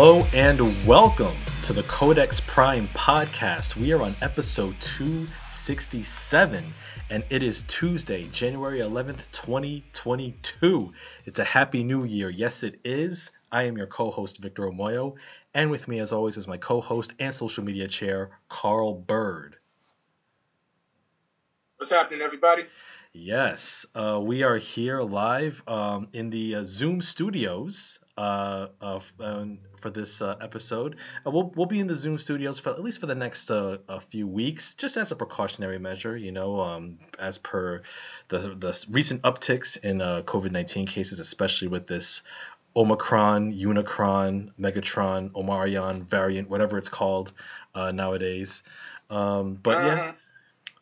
Hello and welcome to the Codex Prime podcast. We are on episode 267 and it is Tuesday, January 11th, 2022. It's a happy new year. Yes, it is. I am your co host, Victor Omoyo, and with me, as always, is my co host and social media chair, Carl Bird. What's happening, everybody? Yes, uh, we are here live um, in the uh, Zoom studios uh, um, for this uh, episode. Uh, we'll, we'll be in the Zoom studios for at least for the next uh, a few weeks, just as a precautionary measure, you know, um, as per the, the recent upticks in COVID 19 cases, especially with this Omicron, Unicron, Megatron, Omarion variant, whatever it's called nowadays. Um, but yeah uh-huh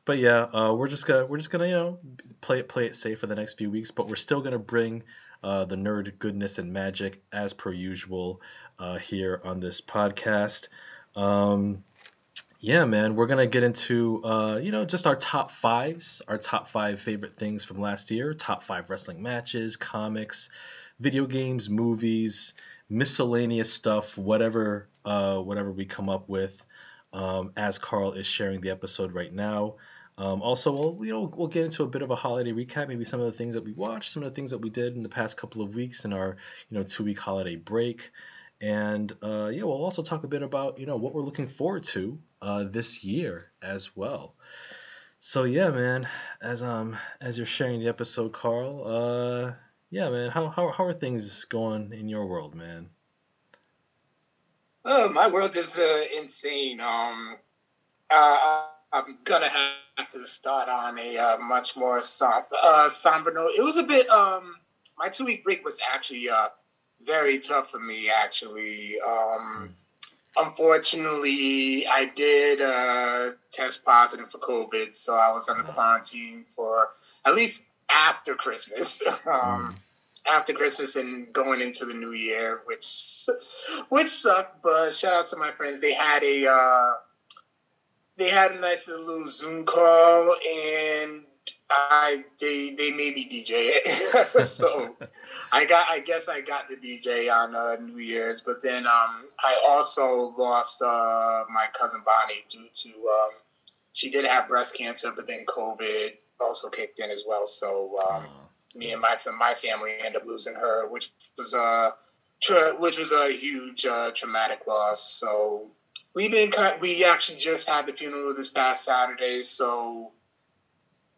but yeah, uh, we're just gonna we're just gonna you know play it play it safe for the next few weeks, but we're still gonna bring uh, the nerd goodness and magic as per usual uh, here on this podcast. Um, yeah, man, we're gonna get into uh, you know just our top fives, our top five favorite things from last year, top five wrestling matches, comics, video games, movies, miscellaneous stuff, whatever uh, whatever we come up with. Um, as Carl is sharing the episode right now. Um, also, we'll you know we'll get into a bit of a holiday recap, maybe some of the things that we watched, some of the things that we did in the past couple of weeks in our you know two week holiday break, and uh, yeah, we'll also talk a bit about you know what we're looking forward to uh, this year as well. So yeah, man, as um as you're sharing the episode, Carl, uh, yeah, man, how how how are things going in your world, man? Oh, my world is uh, insane. Um, uh, I'm gonna have to start on a uh, much more somber, uh, somber note. It was a bit. Um, my two week break was actually uh, very tough for me. Actually, um, unfortunately, I did uh, test positive for COVID, so I was under quarantine for at least after Christmas. um, after Christmas and going into the new year, which which sucked. But shout out to my friends. They had a uh, they had a nice little Zoom call, and I they they made me DJ it. so I got I guess I got the DJ on uh, New Year's, but then um, I also lost uh, my cousin Bonnie due to um, she did have breast cancer, but then COVID also kicked in as well. So um, me and my my family ended up losing her, which was a uh, tra- which was a huge uh, traumatic loss. So we've been cut. We actually just had the funeral this past Saturday, so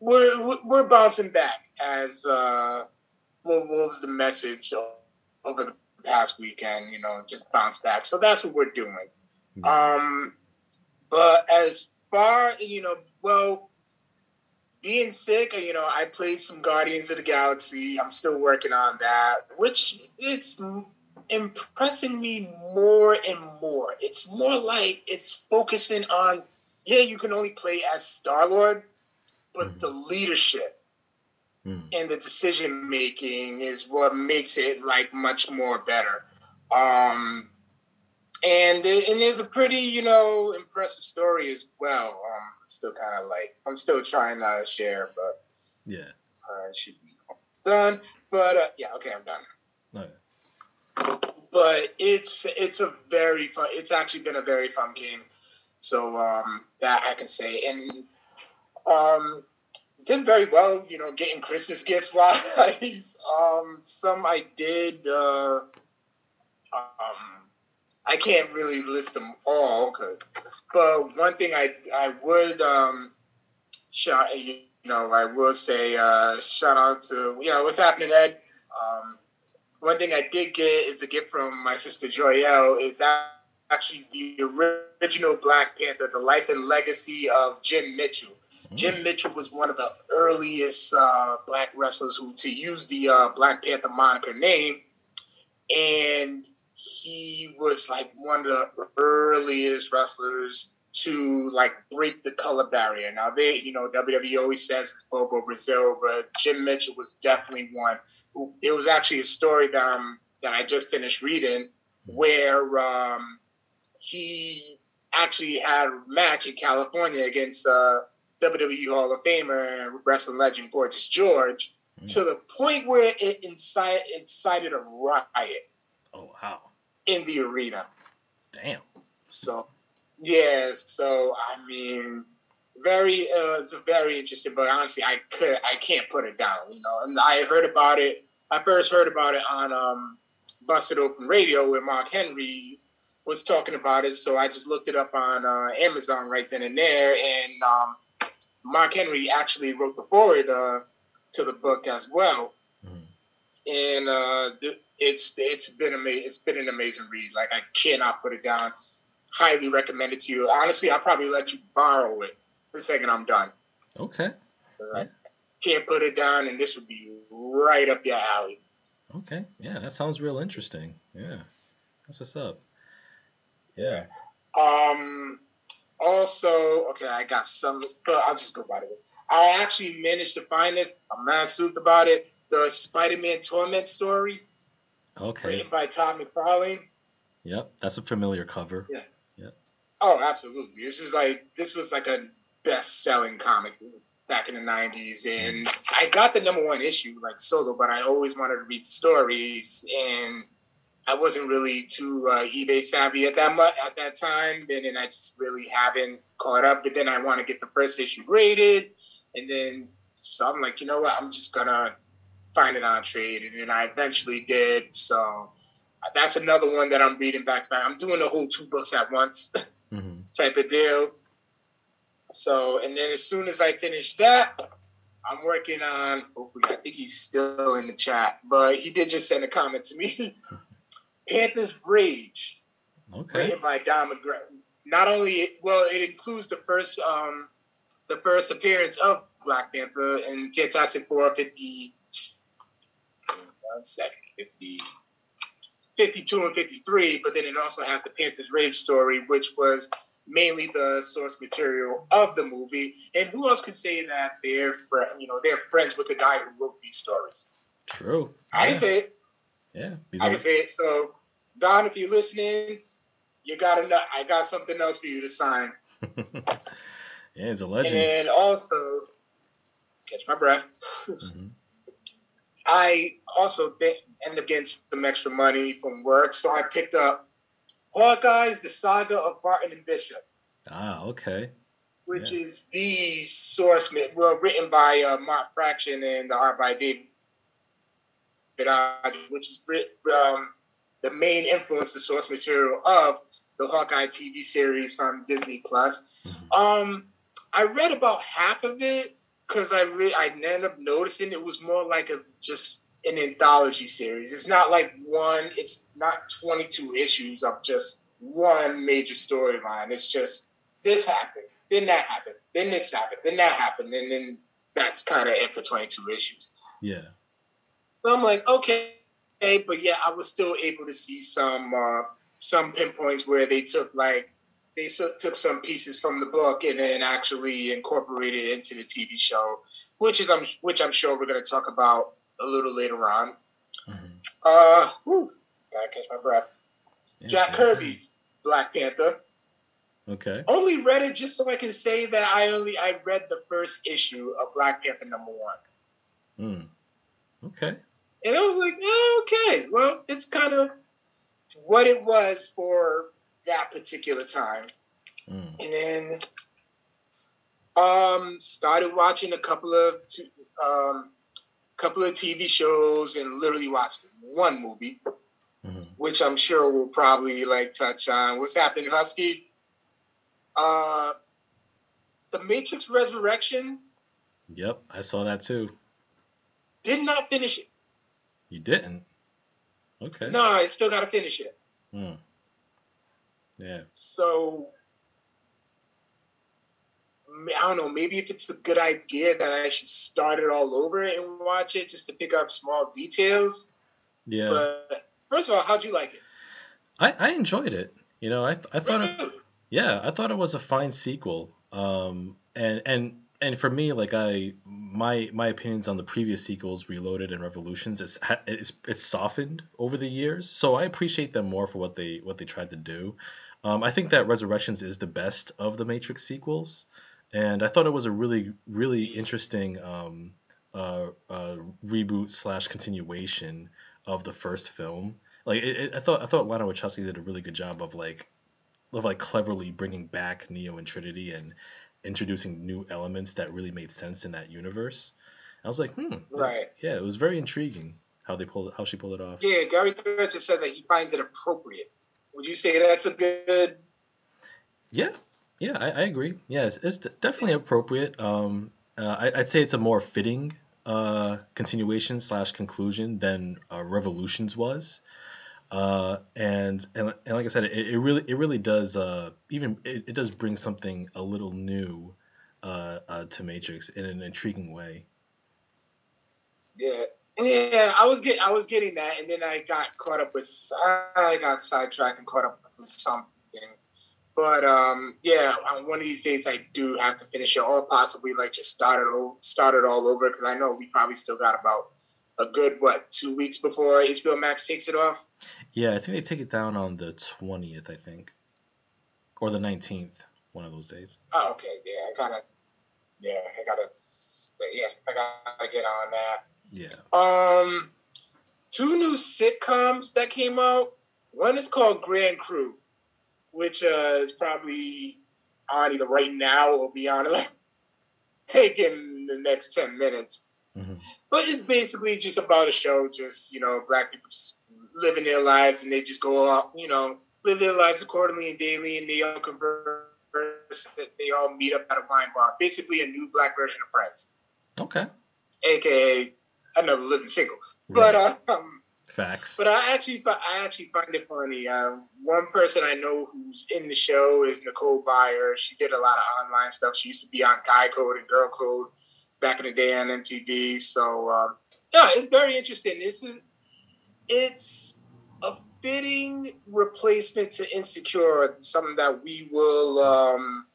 we're we're bouncing back. As uh, what, what was the message over the past weekend? You know, just bounce back. So that's what we're doing. Mm-hmm. Um, but as far you know, well, being sick, you know, I played some Guardians of the Galaxy. I'm still working on that, which it's impressing me more and more. It's more like it's focusing on, yeah, you can only play as Star Lord, but mm. the leadership mm. and the decision making is what makes it like much more better. Um, and and there's a pretty you know impressive story as well. Um, still kind of like I'm still trying to share, but yeah, uh, should be done. But uh, yeah, okay, I'm done. Okay but it's it's a very fun. It's actually been a very fun game. So um, that I can say, and um, did very well. You know, getting Christmas gifts wise. um, some I did. Uh, um, I can't really list them all, but one thing I I would um, shout you know I will say uh, shout out to you know what's happening Ed. Um, one thing I did get is a gift from my sister Joyelle is actually the original Black Panther, the life and legacy of Jim Mitchell. Mm. Jim Mitchell was one of the earliest uh, black wrestlers who to use the uh, Black Panther moniker name, and he was like one of the earliest wrestlers to like break the color barrier. Now they, you know, WWE always says it's Bobo Brazil, but Jim Mitchell was definitely one. It was actually a story that um that I just finished reading where um, he actually had a match in California against uh, WWE Hall of Famer and wrestling legend Gorgeous George mm. to the point where it incited, incited a riot. Oh wow! in the arena. Damn. So, yeah. So I mean, very uh, it's a very interesting but Honestly, I could I can't put it down. You know, and I heard about it. I first heard about it on um, Busted Open Radio where Mark Henry was talking about it. So I just looked it up on uh, Amazon right then and there, and um, Mark Henry actually wrote the foreword uh, to the book as well. Mm-hmm. And uh, it's it's been amazing. It's been an amazing read. Like I cannot put it down. Highly recommend it to you. Honestly, I'll probably let you borrow it the second I'm done. Okay. I can't put it down, and this would be right up your alley. Okay. Yeah, that sounds real interesting. Yeah, that's what's up. Yeah. Um. Also, okay, I got some. But I'll just go by the way. I actually managed to find this. I'm not soothed about it. The Spider-Man Torment story. Okay. Written by Todd McFarlane. Yep, that's a familiar cover. Yeah. Yep. Oh, absolutely. This is like this was like a best-selling comic back in the '90s, and I got the number one issue like solo, but I always wanted to read the stories, and I wasn't really too uh, eBay savvy at that much at that time. Then, and I just really haven't caught up. But then I want to get the first issue graded, and then so I'm like, you know what? I'm just gonna find it on trade, and then I eventually did. So that's another one that I'm reading back to back. I'm doing the whole two books at once mm-hmm. type of deal. So, and then as soon as I finish that, I'm working on. Hopefully, I think he's still in the chat, but he did just send a comment to me. Panther's Rage, okay. written by Don McGregor. Not only, well, it includes the first, um, the first appearance of Black Panther in Fantastic Four 50. One second, 50. 52 and 53, but then it also has the Panther's Rage story, which was mainly the source material of the movie. And who else could say that they're friend, you know, they're friends with the guy who wrote these stories? True. I yeah. say it. Yeah. I can say it. So Don, if you're listening, you got enough. I got something else for you to sign. yeah, it's a legend. And also, catch my breath. Mm-hmm. I also th- ended up getting some extra money from work, so I picked up Hawkeyes: The Saga of Barton and Bishop. Ah, okay. Which yeah. is the source, well, written by uh, Mark Fraction and the art by David, which is um, the main influence, the source material of the Hawkeye TV series from Disney Plus. Mm-hmm. Um, I read about half of it because I re- I ended up noticing it was more like a just an anthology series. It's not like one. It's not twenty two issues of just one major storyline. It's just this happened, then that happened, then this happened, then that happened, and then that's kind of it for twenty two issues. Yeah. So I'm like, okay, but yeah, I was still able to see some uh, some pinpoints where they took like they took some pieces from the book and then actually incorporated it into the TV show, which is I'm which I'm sure we're going to talk about a little later on. Mm-hmm. Uh, whew, gotta catch my breath. Yeah, Jack Kirby's Black Panther. Okay. Only read it just so I can say that I only I read the first issue of Black Panther number one. Hmm. Okay. And I was like, oh, okay, well, it's kind of what it was for that particular time. Mm. And then um, started watching a couple of um, couple of TV shows and literally watched one movie, mm-hmm. which I'm sure we'll probably like touch on. What's happening, Husky? Uh, the Matrix Resurrection. Yep, I saw that too. Did not finish it. You didn't. Okay. No, I still got to finish it. Hmm. Yeah. So I don't know. Maybe if it's a good idea that I should start it all over and watch it just to pick up small details. Yeah. But first of all, how'd you like it? I, I enjoyed it. You know, I, I thought really? it, yeah, I thought it was a fine sequel. Um, and and and for me, like I, my my opinions on the previous sequels, Reloaded and Revolutions, it's it's it's softened over the years. So I appreciate them more for what they what they tried to do. Um, I think that Resurrections is the best of the Matrix sequels, and I thought it was a really really interesting um, uh, uh, reboot slash continuation of the first film. like it, it, I thought I thought Lana Wachowski did a really good job of like of like cleverly bringing back Neo and Trinity and introducing new elements that really made sense in that universe. I was like, hmm, Right. yeah, it was very intriguing how they pulled how she pulled it off. Yeah, Gary Threadgill said that he finds it appropriate. Would you say that's a good? Yeah, yeah, I, I agree. Yes, it's, definitely appropriate. Um, uh, I, I'd say it's a more fitting uh, continuation slash conclusion than uh, Revolutions was. Uh, and, and and like I said, it, it really it really does uh, even it, it does bring something a little new uh, uh, to Matrix in an intriguing way. Yeah, yeah. I was get I was getting that, and then I got caught up with I got sidetracked and caught up with something. But um, yeah, one of these days I do have to finish it, or possibly like just start it o- start it all over because I know we probably still got about a good what two weeks before HBO Max takes it off. Yeah, I think they take it down on the twentieth, I think, or the nineteenth, one of those days. Oh, okay. Yeah, I gotta. Yeah, I gotta. Yeah, I gotta get on that. Yeah. Um, two new sitcoms that came out. One is called Grand Crew, which uh, is probably on either right now or be on it, like in the next ten minutes. Hmm But it's basically just about a show, just you know, black people just living their lives, and they just go out, you know, live their lives accordingly and daily, and they all converse. That they all meet up at a wine bar. Basically, a new black version of Friends, Okay. aka another living single. But Right. uh, um, Facts. but I actually I actually find it funny. Uh, one person I know who's in the show is Nicole Byer. She did a lot of online stuff. She used to be on Guy Code and Girl Code back in the day on MTV. So um, yeah, it's very interesting. This is it's a fitting replacement to Insecure, something that we will um,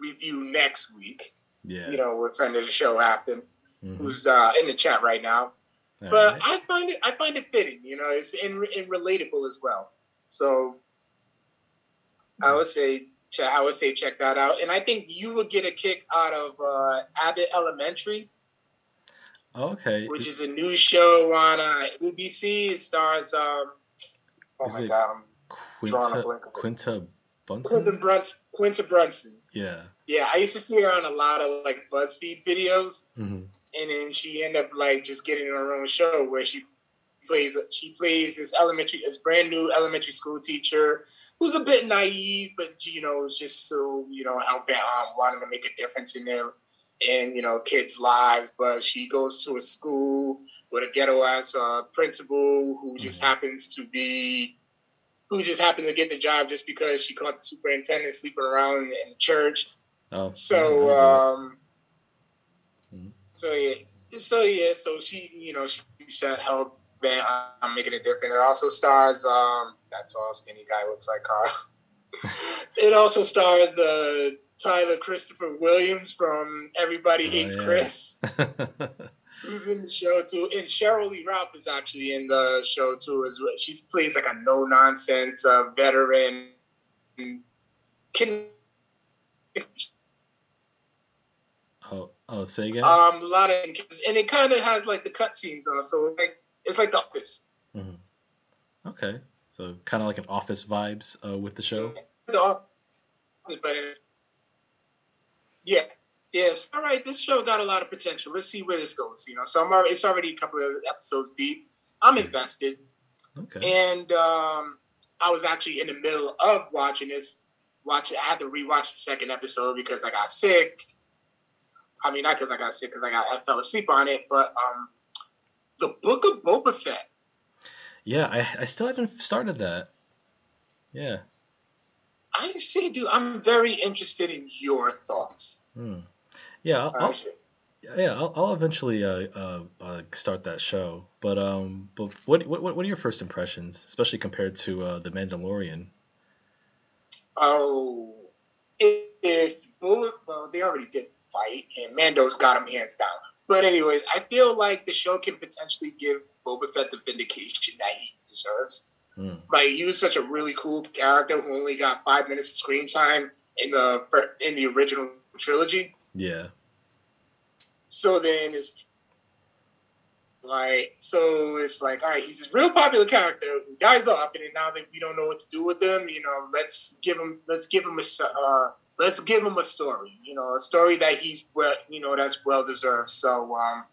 review next week. yeah. You know, with friend of the show Afton, Mhm. who's uh, in the chat right now All but right. I find it I find it fitting. You know, it's in, in relatable as well. So I would say I would say check that out, and I think you would get a kick out of uh, Abbott Elementary, okay. which is a new show on uh, ABC. It stars um, oh Is my it god, I'm Quinta. Quinta Bunsen. Quinta Brunson. Quinta Brunson. Yeah. Yeah, I used to see her on a lot of like BuzzFeed videos. hmm and then she ended up like just getting her own show where she plays she plays this elementary this brand new elementary school teacher who's a bit naive but you know is just so you know helping um, wanting to make a difference in their in you know kids lives but she goes to a school with a ghetto ass uh, principal who just Mhm. happens to be who just happens to get the job just because she caught the superintendent sleeping around in the church Oh. so um, Mhm. so yeah, so yeah, so she you know she, she helped man I'm making it different. It also stars um that tall skinny guy looks like Carl. it also stars uh Tyler Christopher Williams from Everybody Oh, Hates yeah. Chris, who's in the show too, and Sheryl Lee Ralph is actually in the show too as well. She plays like a no nonsense uh, veteran. Can oh, oh, say again. Um, a lot of and it kind of has like the cutscenes on, so like it's like the office. hmm Okay. So kind of like an office vibes uh, with the show. The office, uh, yeah, yes. All right, this show got a lot of potential. Let's see where this goes. You know, so I'm already, it's already a couple of episodes deep. I'm invested, Okay. and um, I was actually in the middle of watching this. Watch, I had to rewatch the second episode because I got sick. I mean, not because I got sick, because I got I fell asleep on it. But um, the Book of Boba Fett. Yeah, I, I still haven't started that. Yeah. I see, dude. I'm very interested in your thoughts. Hmm. Yeah, I'll, I'll, yeah, I'll, I'll eventually uh, uh, uh, start that show. But um, but what what what are your first impressions, especially compared to uh, the Mandalorian? Oh, if, if Bullet, well, they already did fight, and Mando's got him hands down. But anyways, I feel like the show can potentially give Boba Fett the vindication that he deserves. Hmm. Like he was such a really cool character who only got five minutes of screen time in the in the original trilogy. Yeah. So then it's Like, so it's like, all right, he's this real popular character who dies off, and now that we don't know what to do with him, you know, let's give him, let's give him a, uh, let's give him a story, you know, a story that he's well, you know, that's well deserved. So, um,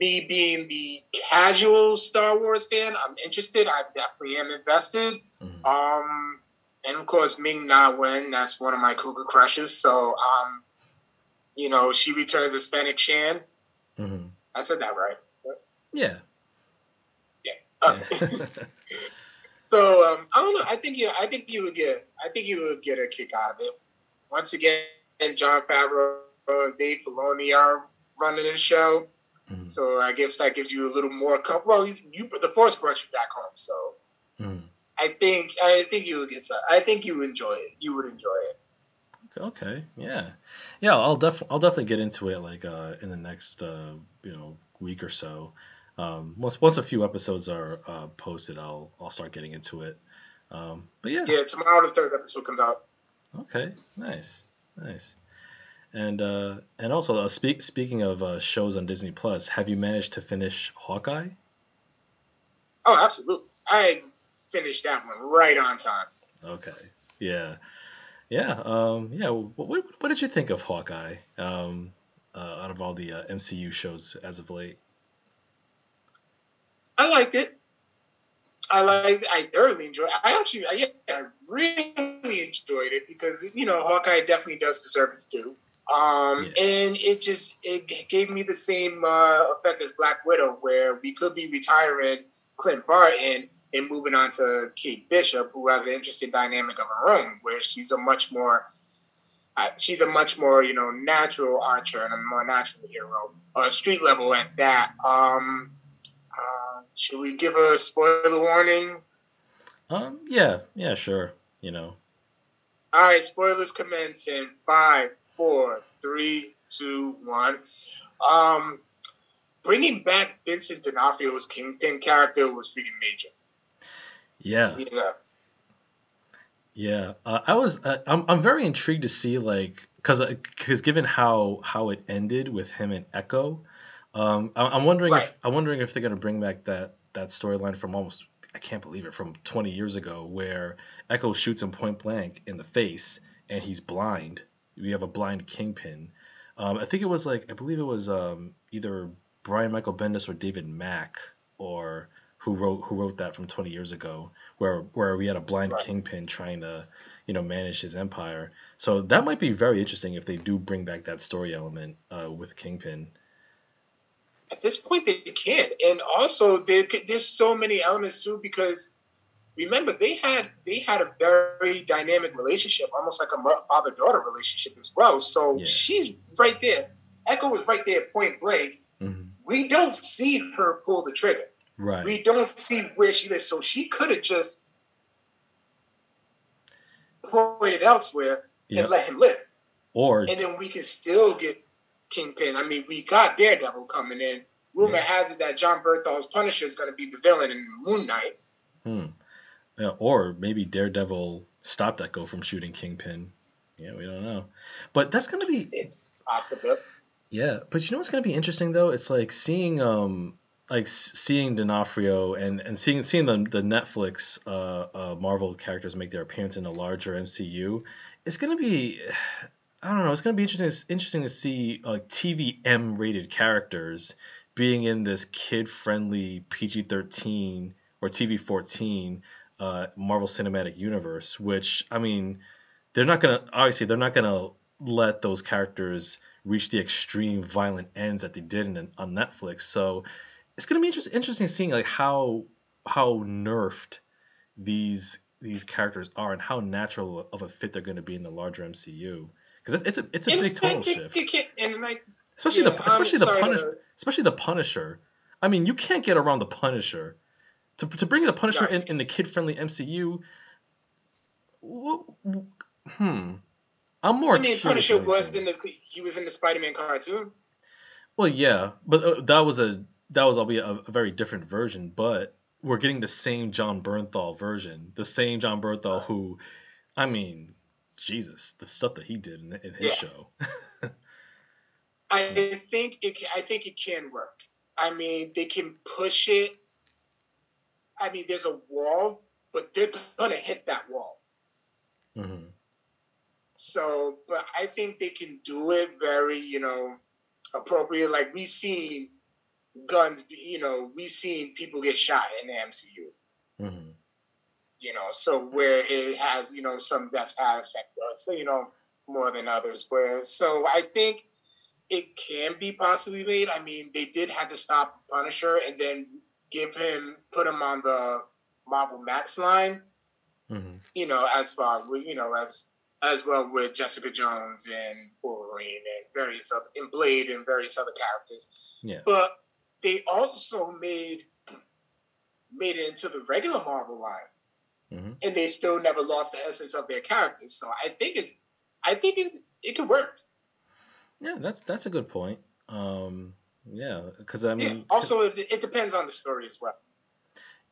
me being the casual Star Wars fan, I'm interested. I definitely am invested. Mm-hmm. Um, and of course, Ming Na Wen, that's one of my cougar crushes. So, um, you know, she returns as Fennec Shand. Mm-hmm. I said that right. Yeah. Yeah. Okay. so um, I don't know. I think you. I think you would get. I think you would get a kick out of it. Once again, Jon Favreau, and Dave Filoni are running the show. Mm-hmm. So I guess that gives you a little more. Com- well, you, you the Force brought you back home, so mm-hmm. I think I think you would get. Some, I think you would enjoy it. You would enjoy it. Okay. Yeah. Yeah. I'll def I'll definitely get into it like uh, in the next uh, you know week or so. Um, once once a few episodes are uh, posted, I'll I'll start getting into it. Um, but yeah. Yeah. Tomorrow the third episode comes out. Okay. Nice. Nice. And uh, and also uh, speak, speaking of uh, shows on Disney Plus, have you managed to finish Hawkeye? Oh, absolutely! I finished that one right on time. Okay, yeah, yeah, um, yeah. What, what, what did you think of Hawkeye? Um, uh, out of all the uh, MCU shows as of late, I liked it. I like. I thoroughly enjoyed. It. I actually, I, I really enjoyed it because you know Hawkeye definitely does deserve its due. Um, yeah. and it just it gave me the same uh, effect as Black Widow, where we could be retiring Clint Barton and moving on to Kate Bishop, who has an interesting dynamic of her own, where she's a much more uh, she's a much more you know natural archer and a more natural hero, uh, street level at that. Um, should we give a spoiler warning? Um, yeah, yeah, sure. You know. All right, spoilers commence in five, four, three, two, one. Um, bringing back Vincent D'Onofrio's Kingpin character was freaking major. Yeah. Yeah. Yeah, uh, I was. Uh, I'm. I'm very intrigued to see like because because uh, given how how it ended with him and Echo, um, I, am wondering right. if I'm wondering if they're gonna bring back that that storyline from almost I can't believe it from 20 years ago where Echo shoots him point blank in the face and he's blind we have a blind kingpin. Um, I think it was like I believe it was um, either Brian Michael Bendis or David Mack or who wrote who wrote that from 20 years ago where where we had a blind right. kingpin trying to you know manage his empire. So that might be very interesting if they do bring back that story element uh, with Kingpin. At this point, they can't. and also there, there's so many elements too because remember they had they had a very dynamic relationship, almost like a father daughter relationship as well. So yeah. she's right there. Echo was right there, point blank. Mm-hmm. We don't see her pull the trigger. Right. We don't see where she is. So she could have just pointed elsewhere yep. and let him live. Or and then we can still get Kingpin. I mean, we got Daredevil coming in. Rumor yeah. has it that Jon Bernthal's Punisher is going to be the villain in Moon Knight. Hmm. Yeah, or maybe Daredevil stopped Echo from shooting Kingpin. Yeah, we don't know. But that's gonna be it's possible. Yeah, but you know what's gonna be interesting though? It's like seeing um like seeing D'Onofrio and and seeing seeing the the Netflix uh, uh Marvel characters make their appearance in a larger MCU. It's gonna be I don't know. It's gonna be interesting interesting to see like TV M rated characters being in this kid friendly PG thirteen or TV fourteen uh, Marvel Cinematic Universe, which I mean, they're not gonna obviously they're not gonna let those characters reach the extreme violent ends that they did in, on Netflix. So it's gonna be inter- interesting seeing like how how nerfed these these characters are and how natural of a fit they're going to be in the larger MCU because it's, it's a it's a and big tonal shift. and like, especially yeah, the especially the Punisher, especially the Punisher. I mean, you can't get around the Punisher to, to bring the Punisher in, in the kid friendly MCU. Hmm. I'm more. I mean, Punisher was in the he was in the Spider Man cartoon. Well, yeah, but uh, that was a that was albeit a, a very different version, but we're getting the same Jon Bernthal version, the same Jon Bernthal who, I mean, Jesus, the stuff that he did in, in his yeah. show. I think it. I think it can work. I mean, they can push it. I mean, there's a wall, but they're gonna hit that wall. Mm-hmm. So, but I think they can do it very, you know, appropriate. Like we've seen guns, you know, we've seen people get shot in the MCU. Mm-hmm. You know, so where it has, you know, some deaths had affected us, so, you know, more than others. Where so I think it can be possibly made. I mean, they did have to stop Punisher and then give him put him on the Marvel Max line. Mm-hmm. You know, as far you know as as well with Jessica Jones and Wolverine and various other and Blade and various other characters. Yeah. But they also made made it into the regular Marvel line, mm-hmm. and they still never lost the essence of their characters. So I think it's I think it it could work. Yeah, that's that's a good point. Um, yeah, because I mean, yeah. also it, it, depends on the story as well.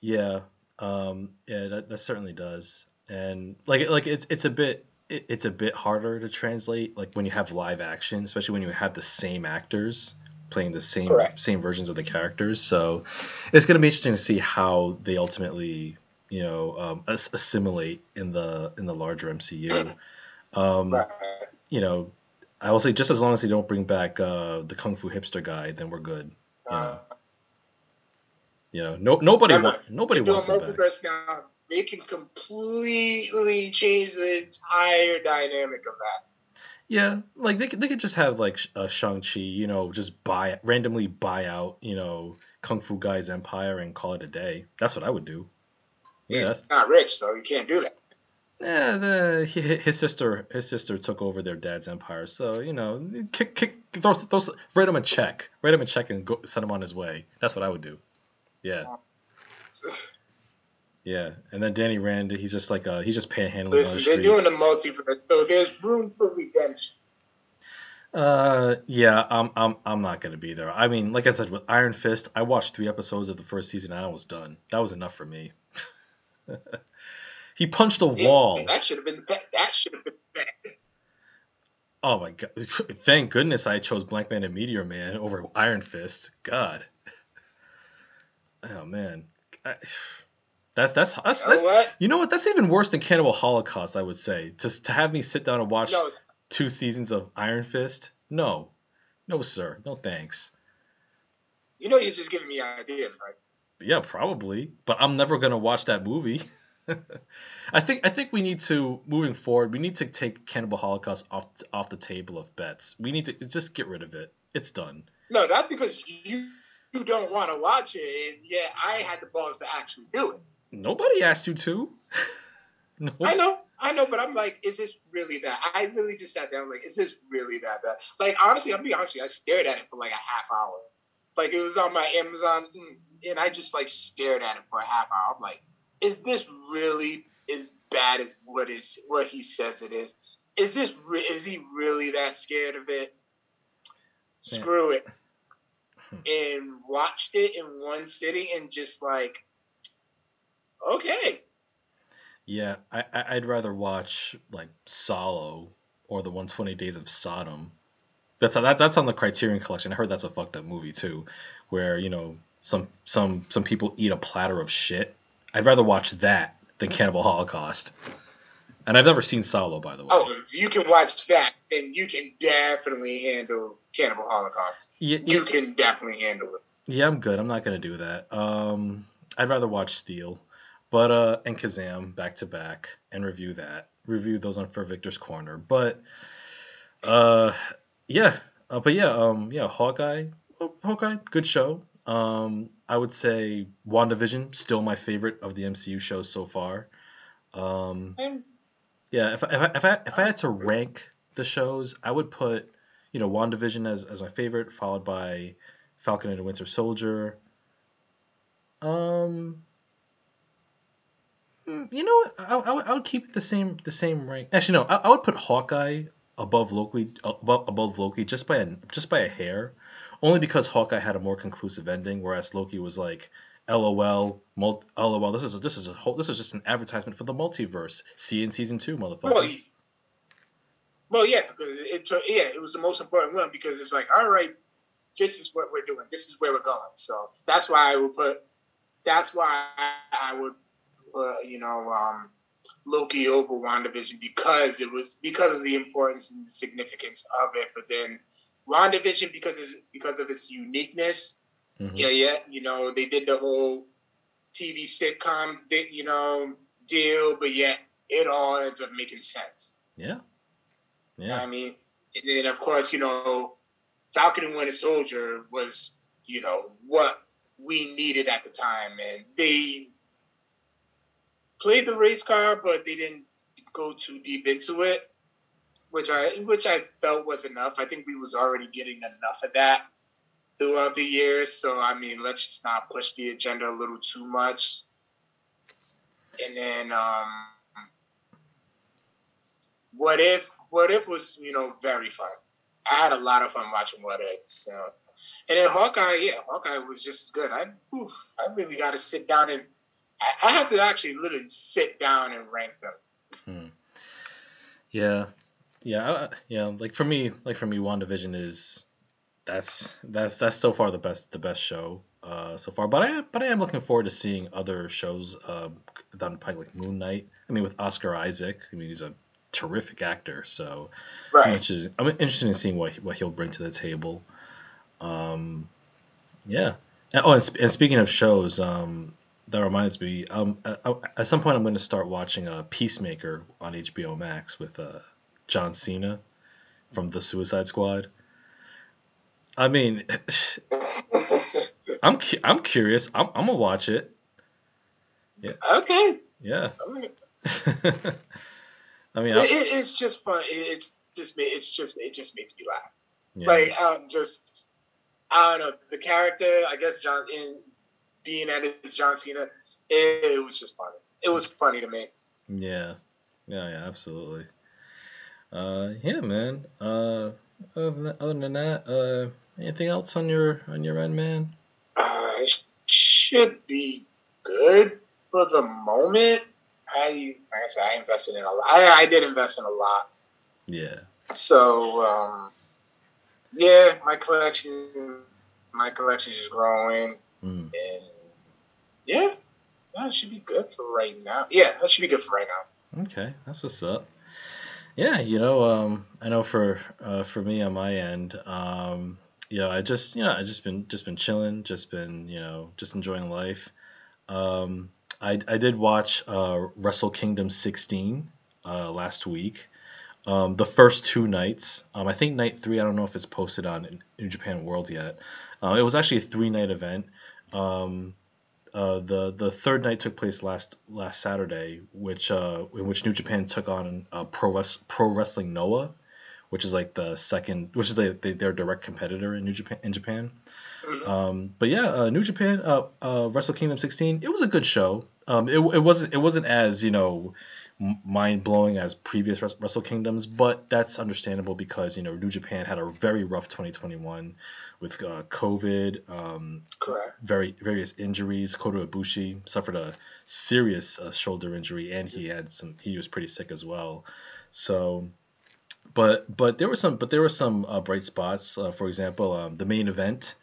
Yeah, um, yeah, that, that certainly does, and like like it's it's a bit it, it's a bit harder to translate like when you have live action, especially when you have the same actors playing the same Correct. same versions of the characters. So it's going to be interesting to see how they ultimately you know um, assimilate in the in the larger MCU. Um, right. You know, I will say just as long as they don't bring back uh, the kung fu hipster guy, then we're good. You know, uh, you know, no nobody wa- nobody wants a multiverse now. They can completely change the entire dynamic of that. Yeah, like they could, they could just have like uh, Shang Chi, you know, just buy randomly buy out, you know, Kung Fu Guy's empire and call it a day. That's what I would do. Yeah, He's that's not rich, so you can't do that. Yeah, the, his sister his sister took over their dad's empire, so you know, kick kick throw, throw, write him a check, write him a check and go send him on his way. That's what I would do. Yeah. Yeah, and then Danny Rand, he's just like uh, he's just panhandling Listen, on the. They're doing the multiverse, so there's room for redemption. Uh, yeah, I'm I'm I'm not gonna be there. I mean, like I said, with Iron Fist, I watched three episodes of the first season and I was done. That was enough for me. He punched a wall. That should have been that should have been bad. Oh my god! Thank goodness I chose Blankman and Meteor Man over Iron Fist. God. Oh man, I, that's that's that's, you know, you know what? That's even worse than Cannibal Holocaust. I would say just to have me sit down and watch no. two seasons of Iron Fist. No, no sir, no thanks. You know, you're just giving me ideas, right? Yeah, probably, but I'm never gonna watch that movie. I think I think we need to moving forward. We need to take Cannibal Holocaust off off the table of bets. We need to just get rid of it. It's done. No, that's because you you don't want to watch it. And yeah, I had the balls to actually do it. Nobody asked you to. I know, I know, but I'm like, is this really that? I really just sat down like, is this really that bad? Like honestly, I'll be honest, you, I stared at it for like a half hour. Like it was on my Amazon, mm, and I just like stared at it for a half hour. I'm like, is this really as bad as what is what he says it is? Is this re- is he really that scared of it? Yeah. Screw it. Hmm. and watched it in one sitting and just like, okay. Yeah, I, I'd rather watch like Solo or the 120 Days of Sodom. That's that, that's on the Criterion Collection. I heard that's a fucked up movie too, where you know some some some people eat a platter of shit I'd rather watch that than Cannibal Holocaust. And I've never seen Solo, by the way. Oh, you can watch that, and you can definitely handle Cannibal Holocaust. Yeah, you can definitely handle it. Yeah, I'm good. I'm not gonna do that. Um, I'd rather watch Steel, but uh, and Kazam back to back and review that. Review those on For Victor's Corner. But uh, yeah, uh, but yeah, um, yeah, Hawkeye, Hawkeye, good show. Um, I would say WandaVision still my favorite of the MCU shows so far. Um, yeah, if I, if I, if I if I had to rank the shows, I would put you know WandaVision as as my favorite, followed by Falcon and the Winter Soldier. Um, hmm, you know what? I, I, would, I would keep it the same the same rank. Actually, no, I, I would put Hawkeye above Loki above, above Loki just by a just by a hair only because Hawkeye had a more conclusive ending, whereas Loki was like, "LOL, multi- LOL, this is a, this is a whole this is just an advertisement for the multiverse. See in season two, motherfuckers." Well, well yeah, it, yeah, it was the most important one because it's like, all right, this is what we're doing. This is where we're going. So that's why I would put. That's why I would put you know um, Loki over WandaVision because it was because of the importance and the significance of it. But then WandaVision because it's because of its uniqueness. Mm-hmm. Yeah, yeah. You know they did the whole TV sitcom, you know, deal, but yet it all ends up making sense. Yeah. Yeah. I mean, and then of course, you know, Falcon and Winter Soldier was, you know, what we needed at the time, and they played the race car, but they didn't go too deep into it, which I which I felt was enough. I think we was already getting enough of that throughout the years. So I mean, let's just not push the agenda a little too much. And then um, what if what if was you know very fun. I had a lot of fun watching What If. So, and then Hawkeye, yeah, Hawkeye was just as good. I, oof, I really got to sit down and I, I have to actually literally sit down and rank them. Hmm. Yeah, yeah, uh, yeah. Like for me, like for me, WandaVision is that's that's that's so far the best the best show uh, so far. But I am but I am looking forward to seeing other shows uh, down the pike like Moon Knight. I mean, with Oscar Isaac. I mean, he's a terrific actor. So right. I'm, interested, I'm interested in seeing what what he'll bring to the table. Um, yeah. And, oh, and, sp- and, speaking of shows, um, that reminds me. Um, at, at some point, I'm going to start watching a uh, Peacemaker on HBO Max with uh, John Cena from the Suicide Squad. I mean, I'm cu- I'm curious. I'm, I'm gonna watch it. Yeah. Okay. Yeah. I mean, it, it's just fun. It's just it's just it just makes me laugh. Yeah. Like um, just I don't know the character. I guess John in being at it as John Cena, it, it was just funny. It was funny to me. Yeah, yeah, yeah, absolutely. Uh, yeah, man. Uh, other than that, uh, anything else on your on your end, man? Uh, it should be good for the moment. I like I said, I invested in a lot. I, I did invest in a lot. Yeah. So um, yeah, my collection, my collection is growing, mm. and yeah, that should be good for right now. Yeah, that should be good for right now. Okay, that's what's up. Yeah, you know, um, I know for uh, for me on my end, um, you know, I just you know I just been just been chilling, just been you know just enjoying life. Um, I, I did watch uh, Wrestle Kingdom 16 uh, last week. Um, the first two nights. Um, I think night three. I don't know if it's posted on New Japan World yet. Uh, it was actually a three night event. Um, uh, the the third night took place last last Saturday, which uh, in which New Japan took on uh, Pro Res- Pro Wrestling Noah, which is like the second, which is the, the, their direct competitor in New Japan in Japan. Mm-hmm. Um, but yeah, uh, New Japan, uh, uh, Wrestle Kingdom 16, it was a good show. Um, it, it wasn't it wasn't as you know mind blowing as previous Wrestle Kingdoms, but that's understandable because you know New Japan had a very rough 2021 with uh, COVID, um, correct, very various injuries. Kota Ibushi suffered a serious uh, shoulder injury, and he had some he was pretty sick as well. So but but there were some but there were some uh, bright spots. Uh, for example, um, the main event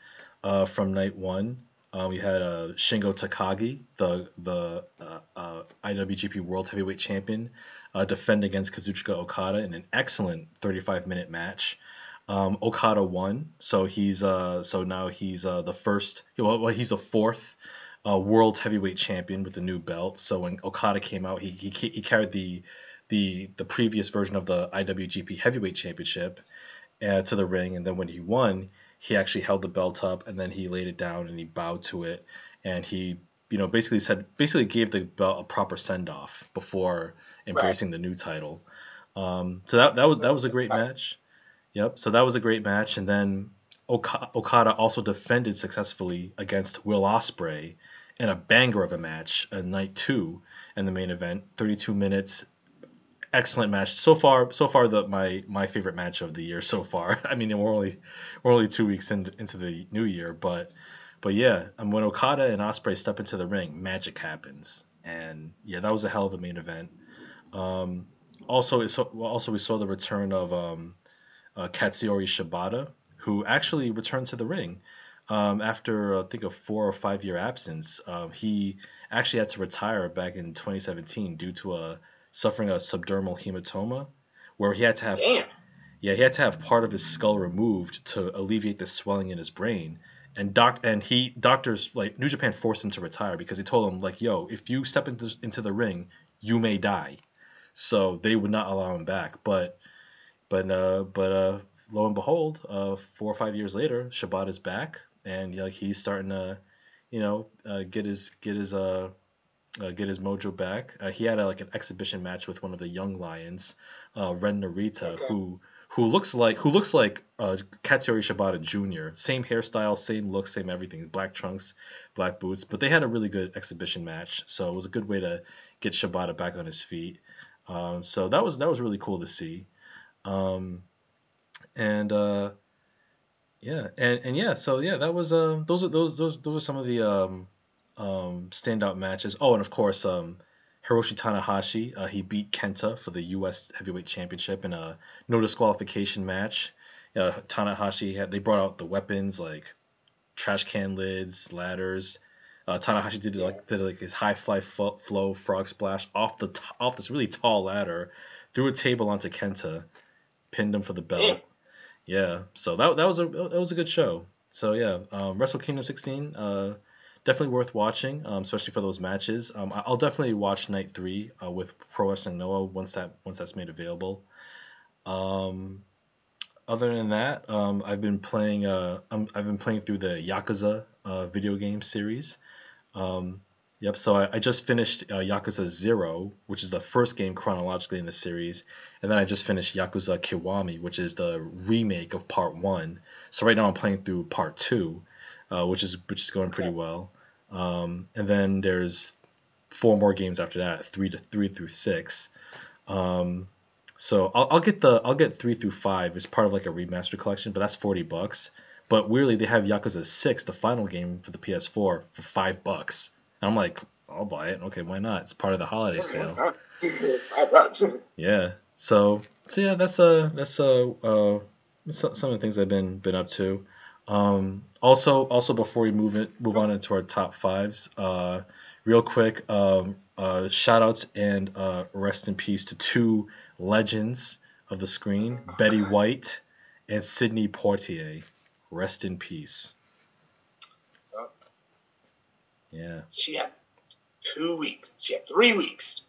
uh, from night one. Uh, we had uh, Shingo Takagi, the the uh, uh, IWGP World Heavyweight Champion, uh, defend against Kazuchika Okada in an excellent 35 minute match. Um, Okada won, so he's uh, so now he's the first. Well, he's the fourth World Heavyweight Champion with the new belt. So when Okada came out, he he, he carried the the the previous version of the IWGP Heavyweight Championship to the ring, and then when he won, he actually held the belt up and then he laid it down and he bowed to it and he you know basically said basically gave the belt a proper send off before embracing right. the new title. Um, so that that was that was a great match. Yep. So that was a great match, and then Okada also defended successfully against Will Ospreay in a banger of a match, a night two in the main event, 32 minutes, excellent match so far. So far, the my my favorite match of the year so far. I mean, we're only we're only two weeks in, into the new year, but but yeah, and when Okada and Ospreay step into the ring, magic happens, and yeah, that was a hell of a main event. Um, also, also we saw the return of um, uh, Katsuyori Shibata, who actually returned to the ring um, after I think a four or five year absence. Um, he actually had to retire back in 2017 due to a suffering a subdural hematoma, where he had to have Damn. yeah he had to have part of his skull removed to alleviate the swelling in his brain. And doc and he doctors like New Japan forced him to retire because he told him like yo if you step into into the ring you may die, so they would not allow him back. But but uh but uh lo and behold uh four or five years later Shibata's back and like he's starting to you know uh, get his get his uh uh, get his mojo back. Uh, he had a, like an exhibition match with one of the young lions, uh, Ren Narita, Okay. who who looks like who looks like uh, Katsuyori Shibata Jr. Same hairstyle, same look, same everything. Black trunks, black boots. But they had a really good exhibition match, so it was a good way to get Shibata back on his feet. Um, so that was that was really cool to see. Um, and uh, yeah, and, and yeah, so yeah, that was uh those are those those those are some of the um um standout matches. Oh, and of course um Hiroshi Tanahashi, uh, he beat Kenta for the U.S. Heavyweight Championship in a no disqualification match. Uh, Tanahashi had they brought out the weapons like trash can lids, ladders. Uh, Tanahashi did like did like his high fly fo- flow frog splash off the t- off this really tall ladder, threw a table onto Kenta, pinned him for the belt. Yeah, so that, that was a that was a good show. So yeah, um, Wrestle Kingdom 16, uh, definitely worth watching, um, especially for those matches. Um, I'll definitely watch Night Three uh, with Pro Wrestling Noah once that once that's made available. Um, other than that, um, I've been playing uh, i I've been playing through the Yakuza uh, video game series. Um, yep, so I, I just finished uh, Yakuza Zero, which is the first game chronologically in the series, and then I just finished Yakuza Kiwami, which is the remake of Part One. So right now I'm playing through Part Two, uh, which is which is going pretty Okay. well. Um, and then there's four more games after that, three to three through six. Um, so I'll, I'll get the I'll get three through five as part of like a remaster collection, but that's forty bucks. But weirdly, they have Yakuza Six, the final game for the PS4, for five bucks. And I'm like, I'll buy it. Okay, why not? It's part of the holiday sale. Five bucks. Yeah. So so yeah, that's uh that's uh uh some of the things I've been been up to. Um, also also before we move it move on into our top fives, uh, real quick, um, uh, shout outs and uh, rest in peace to two legends of the screen, Betty White and Sidney Poitier. Rest in peace. Yeah. She had two weeks. She had three weeks.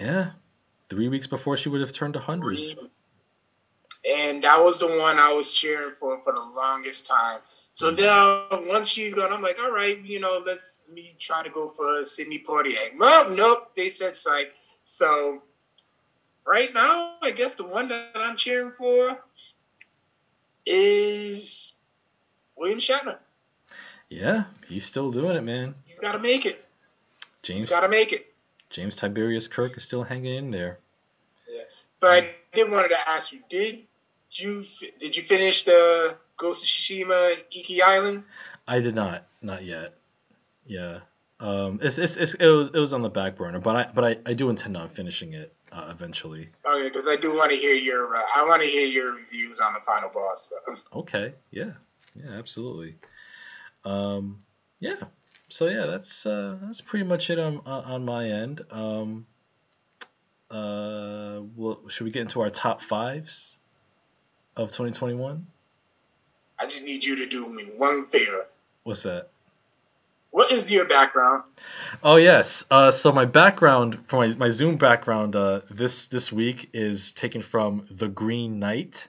Yeah. Three weeks before she would have turned 100. And that was the one I was cheering for for the longest time. So mm-hmm. now, once she's gone, I'm like, all right, you know, let's me try to go for Sidney Poitier. Well, nope, they said psych. So right now, I guess the one that I'm cheering for is William Shatner. Yeah, he's still doing it, man. He's got to make it. James got to make it. James Tiberius Kirk is still hanging in there. Yeah, But I did wanted to ask you, did you did you finish the Ghost of Tsushima Iki Island? I did not, not yet. Yeah, um, it's, it's, it's it was it was on the back burner, but I but I, I do intend on finishing it uh, eventually. Okay, because I do want to hear your uh, I want to hear your reviews on the final boss. So. Okay, yeah, yeah, absolutely. Um, yeah, so yeah, that's uh, that's pretty much it on on on my end. Um, uh, well, should we get into our top fives of 2021? I just need you to do me one favor. What's that? What is your background? Oh yes. Uh, so my background for my, my Zoom background uh, this this week is taken from The Green Knight.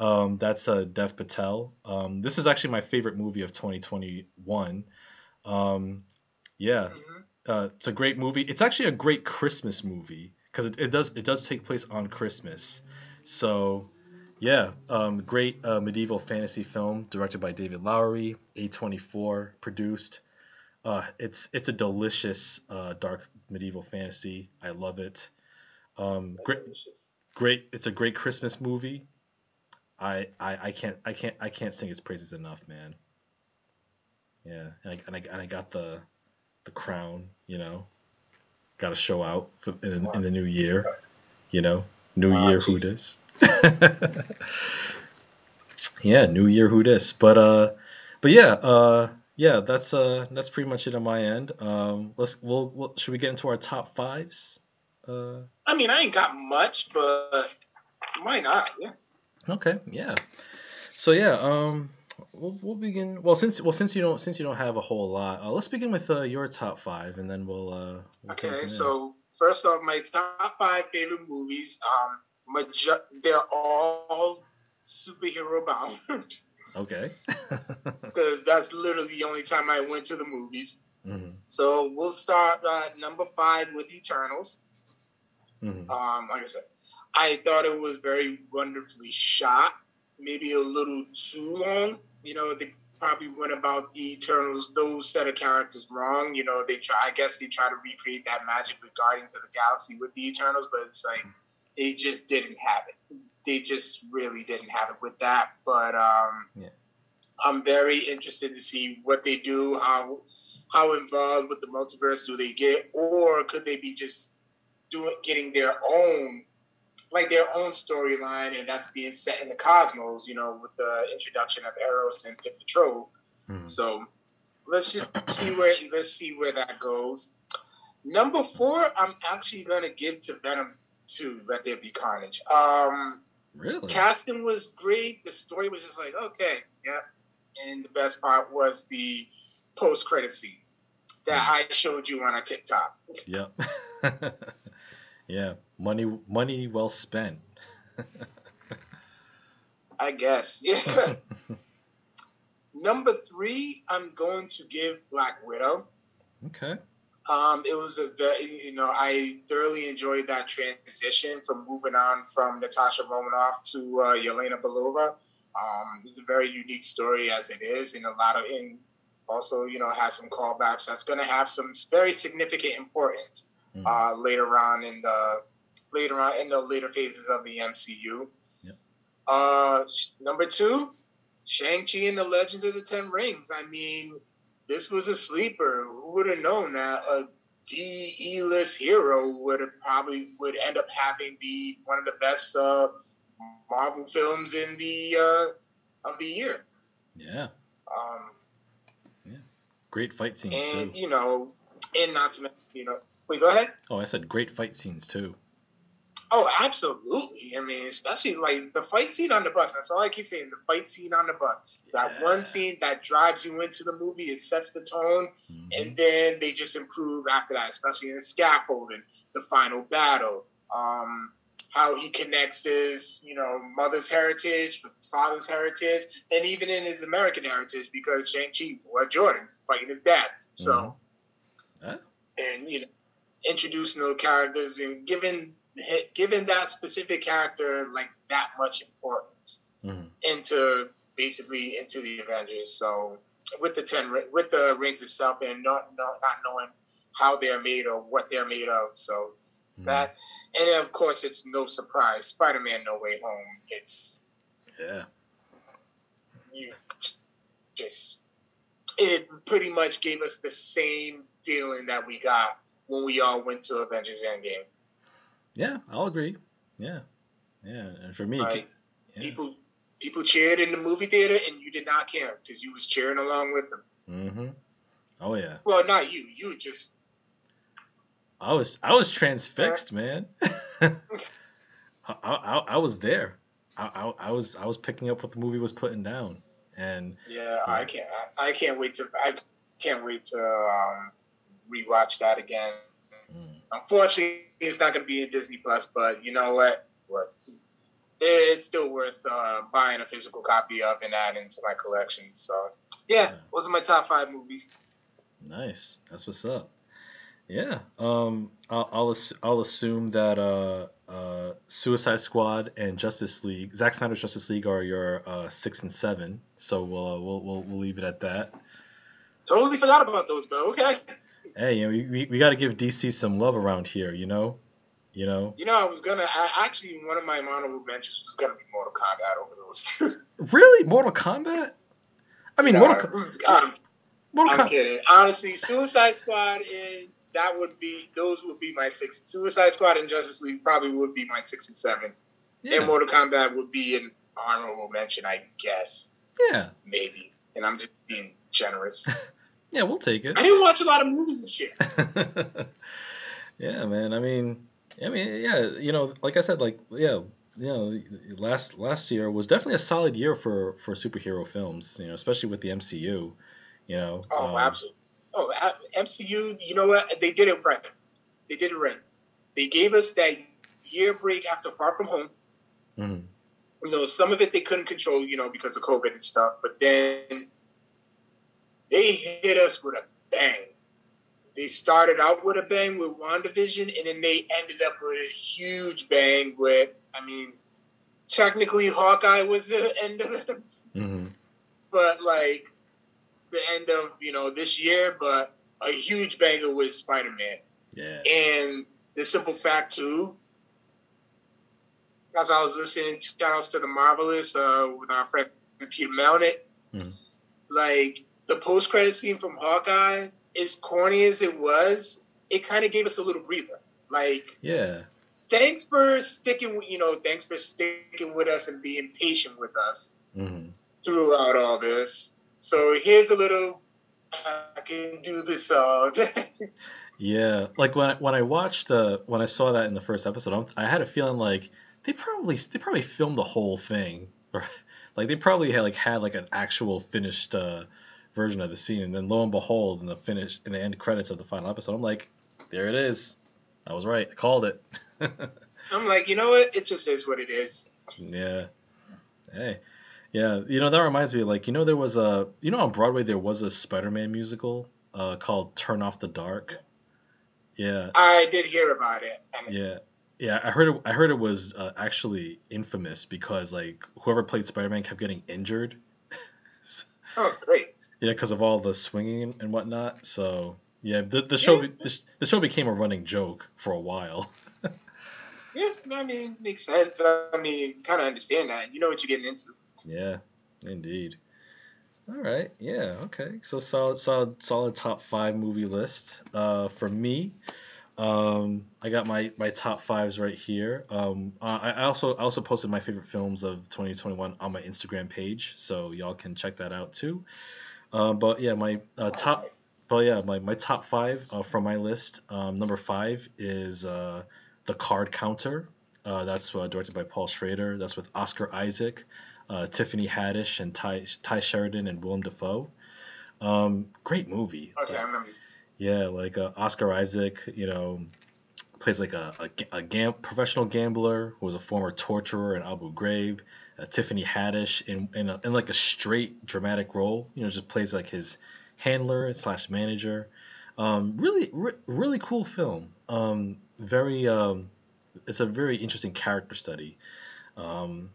Um, that's uh, Dev Patel. Um, this is actually my favorite movie of 2021. Um, yeah, Mhm. uh, it's a great movie. It's actually a great Christmas movie because it, it does it does take place on Christmas. So yeah, um, great uh, medieval fantasy film directed by David Lowery, A24 produced. Uh, it's it's a delicious uh, dark medieval fantasy. I love it. Um, great, great. It's a great Christmas movie. I, I I can't I can't I can't sing its praises enough, man. Yeah, and I and I, and I got the the crown, you know. Got to show out for, in, in the new year, you know. New Wow, year, who dis? Yeah, New Year, who dis? But uh, but yeah, uh, yeah, that's uh, that's pretty much it on my end. Um, let's we'll, we'll should we get into our top fives? Uh, I mean, I ain't got much, but why not? Yeah. okay, yeah. So yeah, um, we'll, we'll begin. Well, since well since you don't since you don't have a whole lot, uh, let's begin with uh, your top five, and then we'll. Uh, we'll take it from Okay, so first off, my top five favorite movies. Um, majo- they're all superhero bound Okay. because that's literally the only time I went to the movies. hmm So we'll start uh, number five with Eternals. hmm Um, like I said, I thought it was very wonderfully shot. Maybe a little too long. You know, probably went about the Eternals, those set of characters wrong. You know, they try. I guess they try to recreate that magic with Guardians of the Galaxy with the Eternals, but it's like they just didn't have it. They just really didn't have it with that. But um, Yeah. I'm very interested to see what they do. How how involved with the multiverse do they get, or could they be just doing getting their own like their own storyline and that's being set in the cosmos you know with the introduction of eros and Pip the Troll. hmm. So let's just see where let's see where that goes. Number four i'm actually gonna give to venom 2 let there be carnage. Um Really? casting was great. The story was just like okay yeah. And the best part was the post-credit scene that i showed you on a tiktok. Yep. yeah. Money money well spent. i guess yeah Number three, I'm going to give Black Widow. okay. Um, it was a very, you know, I thoroughly enjoyed that transition from moving on from Natasha Romanoff to uh, Yelena Belova. Um, it's a very unique story as it is, and a lot of, and also, you know, has some callbacks that's going to have some very significant importance Mhm. uh, later on in the later on in the later phases of the MCU. Yep. Uh, sh- number two, Shang-Chi and the Legends of the Ten Rings. I mean, this was a sleeper. Who would have known that a D E list hero would have probably would end up having the one of the best uh, Marvel films in the uh, of the year. Yeah. Um, yeah. Great fight scenes and too. you know, and not to mention, you know, wait, go ahead. Oh, I said great fight scenes too. Oh, absolutely. I mean, especially like the fight scene on the bus. That's all I keep saying. The fight scene on the bus. That Yeah. one scene that drives you into the movie. It sets the tone, Mhm. and then they just improve after that. Especially in the scaffolding, the final battle. Um, how he connects his, you know, mother's heritage with his father's heritage, and even in his American heritage, because Shang Chi wore Jordans fighting his dad. So Mhm. Huh? and you know introducing those characters and giving giving that specific character like that much importance Mhm. into basically into the Avengers. So with the ten with the rings itself and not not, not knowing how they're made or what they're made of. So Mhm. that and of course it's no surprise. Spider Man No Way Home. It's Yeah. you just it pretty much gave us the same feeling that we got when we all went to Avengers Endgame. Yeah, I'll agree. Yeah. Yeah, and for me, yeah. People people cheered in the movie theater and you did not care because you was cheering along with them. Mm Mhm. Oh yeah. Well, not you. You just I was I was transfixed, man. I, I, I was there. I, I, I was I was picking up what the movie was putting down, and yeah. I can't. I, I can't wait to. I can't wait to um, rewatch that again. mm, Unfortunately, it's not going to be in Disney Plus, but you know what? What? It's still worth uh, buying a physical copy of and adding to my collection. So, yeah, those are my top five movies. nice. That's what's up. Yeah. Um. I'll I'll, ass- I'll assume that uh uh Suicide Squad and Justice League, Zack Snyder's Justice League, are your uh six and seven. So we'll uh, we'll, we'll we'll leave it at that. Totally forgot about those, but okay. Hey, you know, we, we, got to give DC some love around here, you know, you know. You know, I was gonna. I, actually, one of my honorable mentions was gonna be Mortal Kombat over those two. Really, Mortal Kombat? I mean, Mortal, Co- I'm, Mortal I'm Kombat. kidding. Honestly, Suicide Squad and that would be those would be my six. Suicide Squad and Justice League probably would be my six and seven. Yeah. And Mortal Kombat would be an honorable mention, I guess. Yeah. Maybe, and I'm just being generous. yeah, we'll take it. I didn't watch a lot of movies this year. yeah, man. I mean, I mean, yeah. You know, like I said, like yeah, you know, last last year was definitely a solid year for for superhero films. You know, especially with the MCU. You know. Oh, um, absolutely. Oh, MCU. You know what? They did it right. They did it right. They gave us that year break after Far From Home. Mm-hmm. You know, some of it they couldn't control, you know, because of COVID and stuff. But then they hit us with a bang. They started out with a bang with WandaVision, and then they ended up with a huge bang with, I mean, technically Hawkeye was the end of it. Mm-hmm. But like the end of, you know, this year, but a huge banger with Spider Man. Yeah. And the simple fact too, as I was listening to shout outs to the marvelous uh, with our friend Peter Melnick, mm-hmm. like the post credit scene from Hawkeye, as corny as it was, it kind of gave us a little breather. Like, yeah, thanks for sticking. You know, thanks for sticking with us and being patient with us mm-hmm. throughout all this. So here's a little. I can do this all day. yeah, like when I, when I watched uh, when I saw that in the first episode, I had a feeling like they probably they probably filmed the whole thing, or like they probably had like had like an actual finished uh, version of the scene, and then lo and behold, in the finish in the end credits of the final episode, I'm like, there it is. I was right. I called it. I'm like, you know what? It just is what it is. Yeah. Hey. Yeah, you know that reminds me. Like, you know, there was a, you know, on Broadway there was a Spider-Man musical uh, called Turn Off the Dark. Yeah. I did hear about it. Yeah, yeah, I heard it. I heard it was uh, actually infamous because like whoever played Spider-Man kept getting injured. oh, great. Yeah, because of all the swinging and whatnot. So yeah, the, the show yeah. the, the show became a running joke for a while. yeah, I mean, makes sense. I mean, kind of understand that. You know what you're getting into. Yeah, indeed. All right. Yeah. Okay. So solid, solid, solid top five movie list. Uh, for me, um, I got my, my top fives right here. Um, I, I also I also posted my favorite films of 2021 on my Instagram page, so y'all can check that out too. Uh, but yeah, my uh, top, but yeah, my, my top five uh, from my list. Um, number five is uh, the Card Counter. Uh, that's uh, directed by Paul Schrader. That's with Oscar Isaac, uh, Tiffany Haddish, and Ty Tye Sheridan and Willem Dafoe. Um, great movie. Okay, I remember. Yeah, like uh, Oscar Isaac, you know, plays like a, a, a gam- professional gambler who was a former torturer in Abu Ghraib. Uh, Tiffany Haddish in in, a, in like a straight dramatic role, you know, just plays like his handler slash manager. Um, really, re- really cool film. Um, very, um, it's a very interesting character study. Um,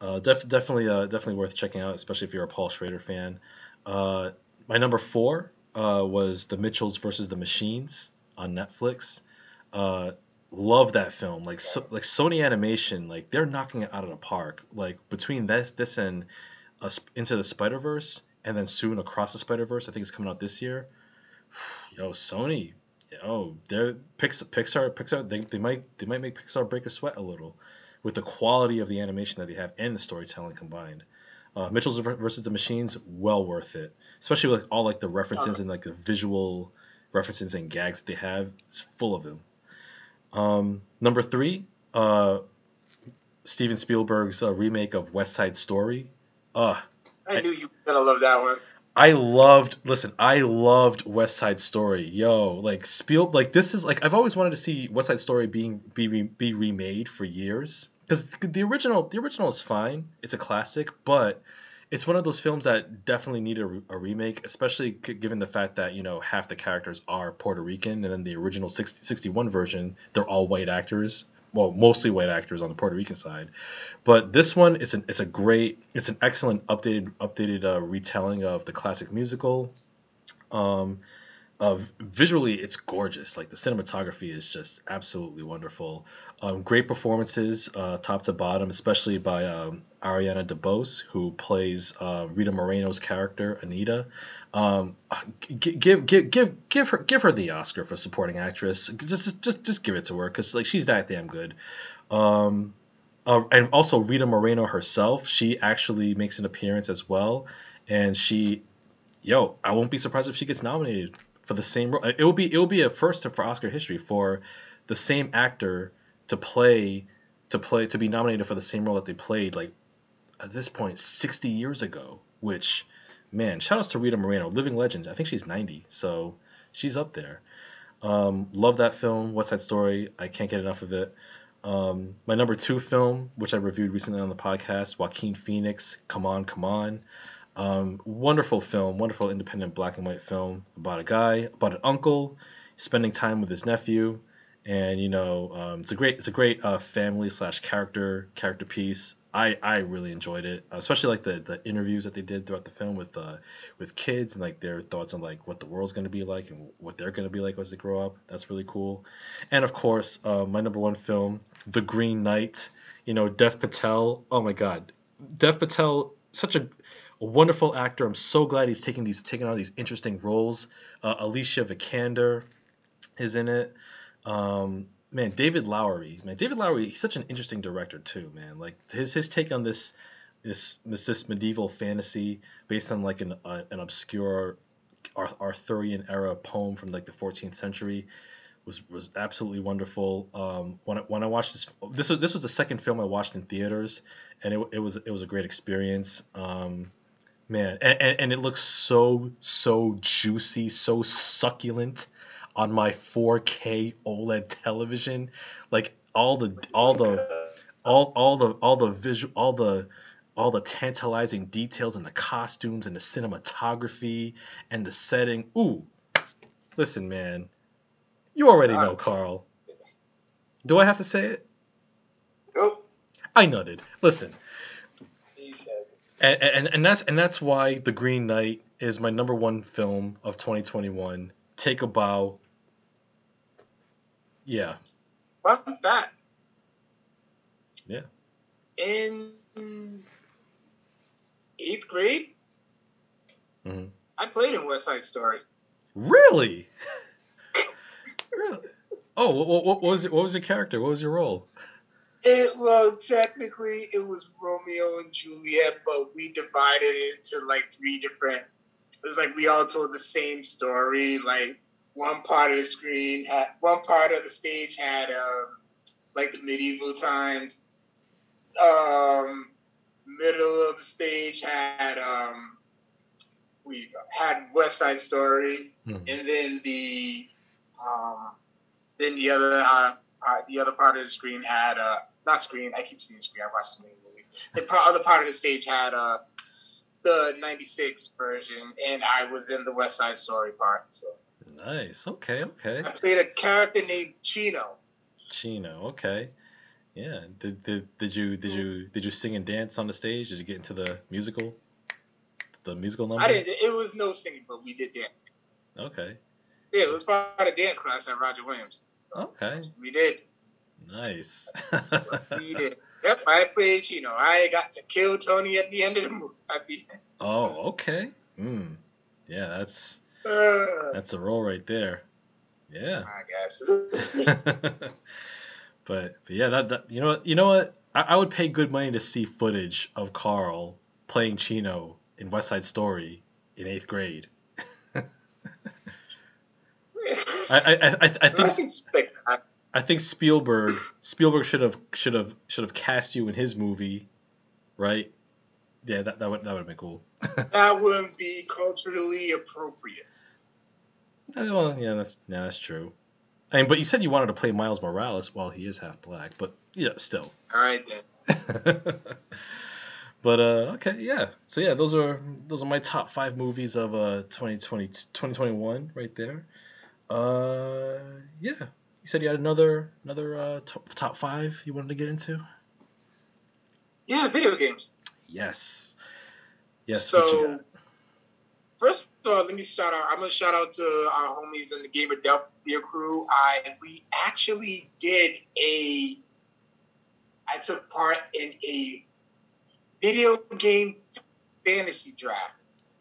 uh, def- definitely, uh, definitely worth checking out, especially if you're a Paul Schrader fan. Uh, my number four uh, was The Mitchells versus the Machines on Netflix. Uh, love that film. Like so, like Sony Animation, like they're knocking it out of the park. Like between this this and uh, Into the Spider Verse, and then soon Across the Spider Verse. I think it's coming out this year. Yo, Sony, yo, they're Pixar, Pixar, Pixar. They, they might they might make Pixar break a sweat a little with the quality of the animation that they have and the storytelling combined. Uh, Mitchell's versus the Machines, well worth it, especially with all like the references and like the visual references and gags that they have. It's full of them. Um, number three, uh, Steven Spielberg's uh, remake of West Side Story. Uh, I knew you were gonna love that one. I loved. Listen, I loved West Side Story. Yo, like Spiel, like this is like I've always wanted to see West Side Story being be re, be remade for years because the original the original is fine. It's a classic, but it's one of those films that definitely need a, a remake, especially given the fact that you know half the characters are Puerto Rican, and then the original 60, 61 version they're all white actors. Well, mostly white actors on the Puerto Rican side, but this one it's an it's a great it's an excellent updated updated uh, retelling of the classic musical. Um, uh, visually it's gorgeous. Like the cinematography is just absolutely wonderful. Um, great performances uh, top to bottom especially by um, ariana debose who plays uh, rita moreno's character anita. Um, give, give give give her give her the oscar for supporting actress. Just just just give it to her because like she's that damn good. Um, uh, and also Rita Moreno herself. She actually makes an appearance as well, and she, yo, I won't be surprised if she gets nominated for the same role. It will be it will be a first for Oscar history for the same actor to play to play to be nominated for the same role that they played like at this point 60 years ago. Which, man, shout outs to Rita Moreno, living legend. I think she's 90, so she's up there. Um, love that film, West Side Story. I can't get enough of it. Um, my number two film, which I reviewed recently on the podcast, Joaquin Phoenix, Come On, Come On. Um, wonderful film, wonderful independent black and white film about a guy, about an uncle spending time with his nephew, and you know, um, it's a great, it's a great uh, family slash character character piece. I, I really enjoyed it, especially like the, the interviews that they did throughout the film with uh, with kids and like their thoughts on like what the world's gonna be like and what they're gonna be like as they grow up. That's really cool. And of course, uh, my number one film, The Green Knight. You know, Dev Patel. Oh my God, Dev Patel, such a, a wonderful actor. I'm so glad he's taking these taking on these interesting roles. Uh, Alicia Vikander is in it. Um, man, David Lowery, man, David Lowery, he's such an interesting director too, man. Like his his take on this this this, medieval fantasy based on like an uh, an obscure Arthurian era poem from like the 14th century was was absolutely wonderful. Um, when I, when I watched this, this was this was the second film I watched in theaters, and it, it was it was a great experience. Um, man, and, and, and it looks so so juicy, so succulent on my 4K OLED television. Like all the all the all all the all the visual all the all the tantalizing details and the costumes and the cinematography and the setting. Ooh, listen, man, you already know, uh, Carl. Do I have to say it? Nope. I nutted. Listen. And, and, and that's and that's why The Green Knight is my number one film of 2021. Take a bow. Yeah. Fun fact. Yeah. In eighth grade, mm-hmm. I played in West Side Story. Really? really? Oh, what, what, was it? What was your character? What was your role? It well, technically, it was Romeo and Juliet, but we divided it into like three different. It was like we all told the same story. Like one part of the screen had one part of the stage had um, like the medieval times. Um, middle of the stage had um, we had West Side Story, Mhm. and then the um, then the other uh, uh, the other part of the screen had uh, not screen. I keep seeing screen. I watched so many movies. The other part of the stage had uh, the '96 version, and I was in the West Side Story part. So Nice. Okay. Okay. I played a character named Chino. Chino. Okay. Yeah. Did, did did you did you did you sing and dance on the stage? Did you get into the musical? The musical number. I didn't. It was no singing, but we did dance. Okay. Yeah, it was part of the dance class at Roger Williams. Okay. We did. Nice. Yep, I played Chino. I got to kill Tony at the end of the movie. The oh. Okay. Hmm. Yeah. That's Uh, that's a role right there. Yeah. I guess. but, but yeah, that, that you know you know what I, I would pay good money to see footage of Carl playing Chino in West Side Story in eighth grade. I I, I, I I think that. I think Spielberg Spielberg should have should have should have cast you in his movie, right? Yeah, that, that would that would have been cool. That wouldn't be culturally appropriate. Uh, well, yeah, that's yeah, that's true. I mean, but you said you wanted to play Miles Morales. Well, he is half black, but yeah, still. All right then. but uh, okay, yeah. So yeah, those are those are my top five movies of uh 2020 2021 right there. Uh, yeah. You said you had another another uh top, top five you wanted to get into. Yeah, video games. Yes. Yes. so, first of all, let me shout out. I'm gonna shout out to our homies in the Gamer Delph Beer Crew. I we actually did a. I took part in a video game fantasy draft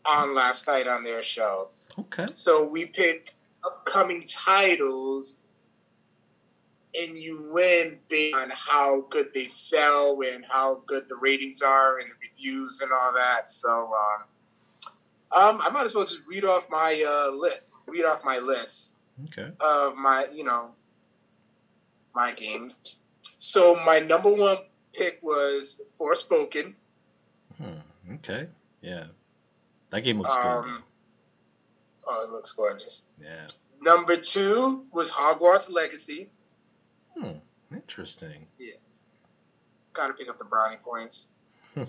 on last night on their show. Okay. So we picked upcoming titles and you win based on how good they sell and how good the ratings are and the reviews and all that. So um, um, I might as well just read off my uh, list. Read off my list Okay. of my, you know, my games. So my number one pick was Forspoken. Hmm. Okay. Yeah. That game looks Um, oh, it looks gorgeous. Yeah. Number two was Hogwarts Legacy. Hmm. Interesting. Yeah. Got to pick up the brownie points.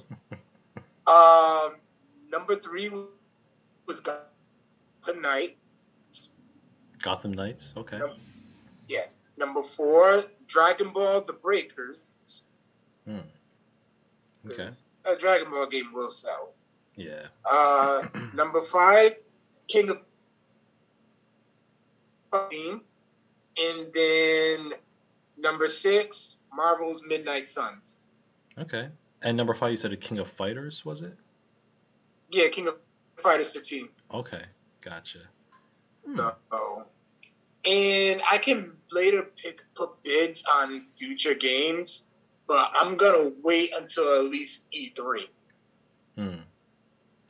Um, number three was Gotham Knight. Gotham Knights. Okay. Yeah. Number four, Dragon Ball: The Breakers. Hmm. Okay. A Dragon Ball game will sell. Yeah. Uh, number five, King of Team. And then number six, Marvel's Midnight Suns. Okay. And number five, you said a King of Fighters, was it? Yeah, King of Fighters 15. Okay. Gotcha. Hmm. So, and I can later pick put bids on future games, but I'm gonna wait until at least E3 Hmm.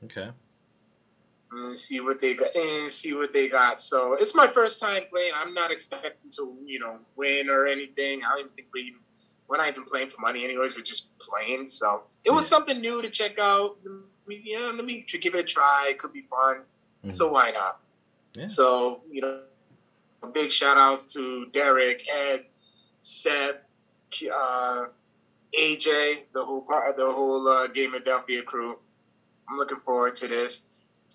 Okay. And see what they got and see what they got. So it's my first time playing. I'm not expecting to you know win or anything. I don't even think we even we're not even playing for money anyways. We're just playing. So it was something new to check out. I mean, yeah, let me give it a try. It could be fun. Mhm. So why not? Yeah. So you know, big shout outs to Derek, Ed, Seth, uh, AJ, the whole part, the whole uh, Game of Delphia crew. I'm looking forward to this.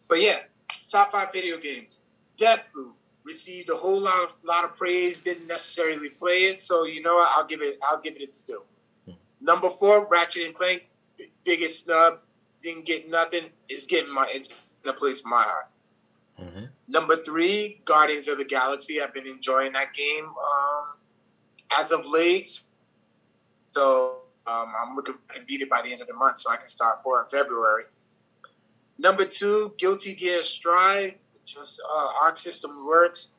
But yeah, top five video games. Deathloop received a whole lot of lot of praise. Didn't necessarily play it, so you know what? I'll give it. I'll give it its due. Hmm. Number four, Ratchet and Clank, biggest snub. Didn't get nothing. It's getting my. It's gonna place my heart. Mhm. Number three, Guardians of the Galaxy. I've been enjoying that game um, as of late. So um, I'm looking to beat it by the end of the month so I can start four in February. Number two, Guilty Gear Strive. Just uh, Arc System works.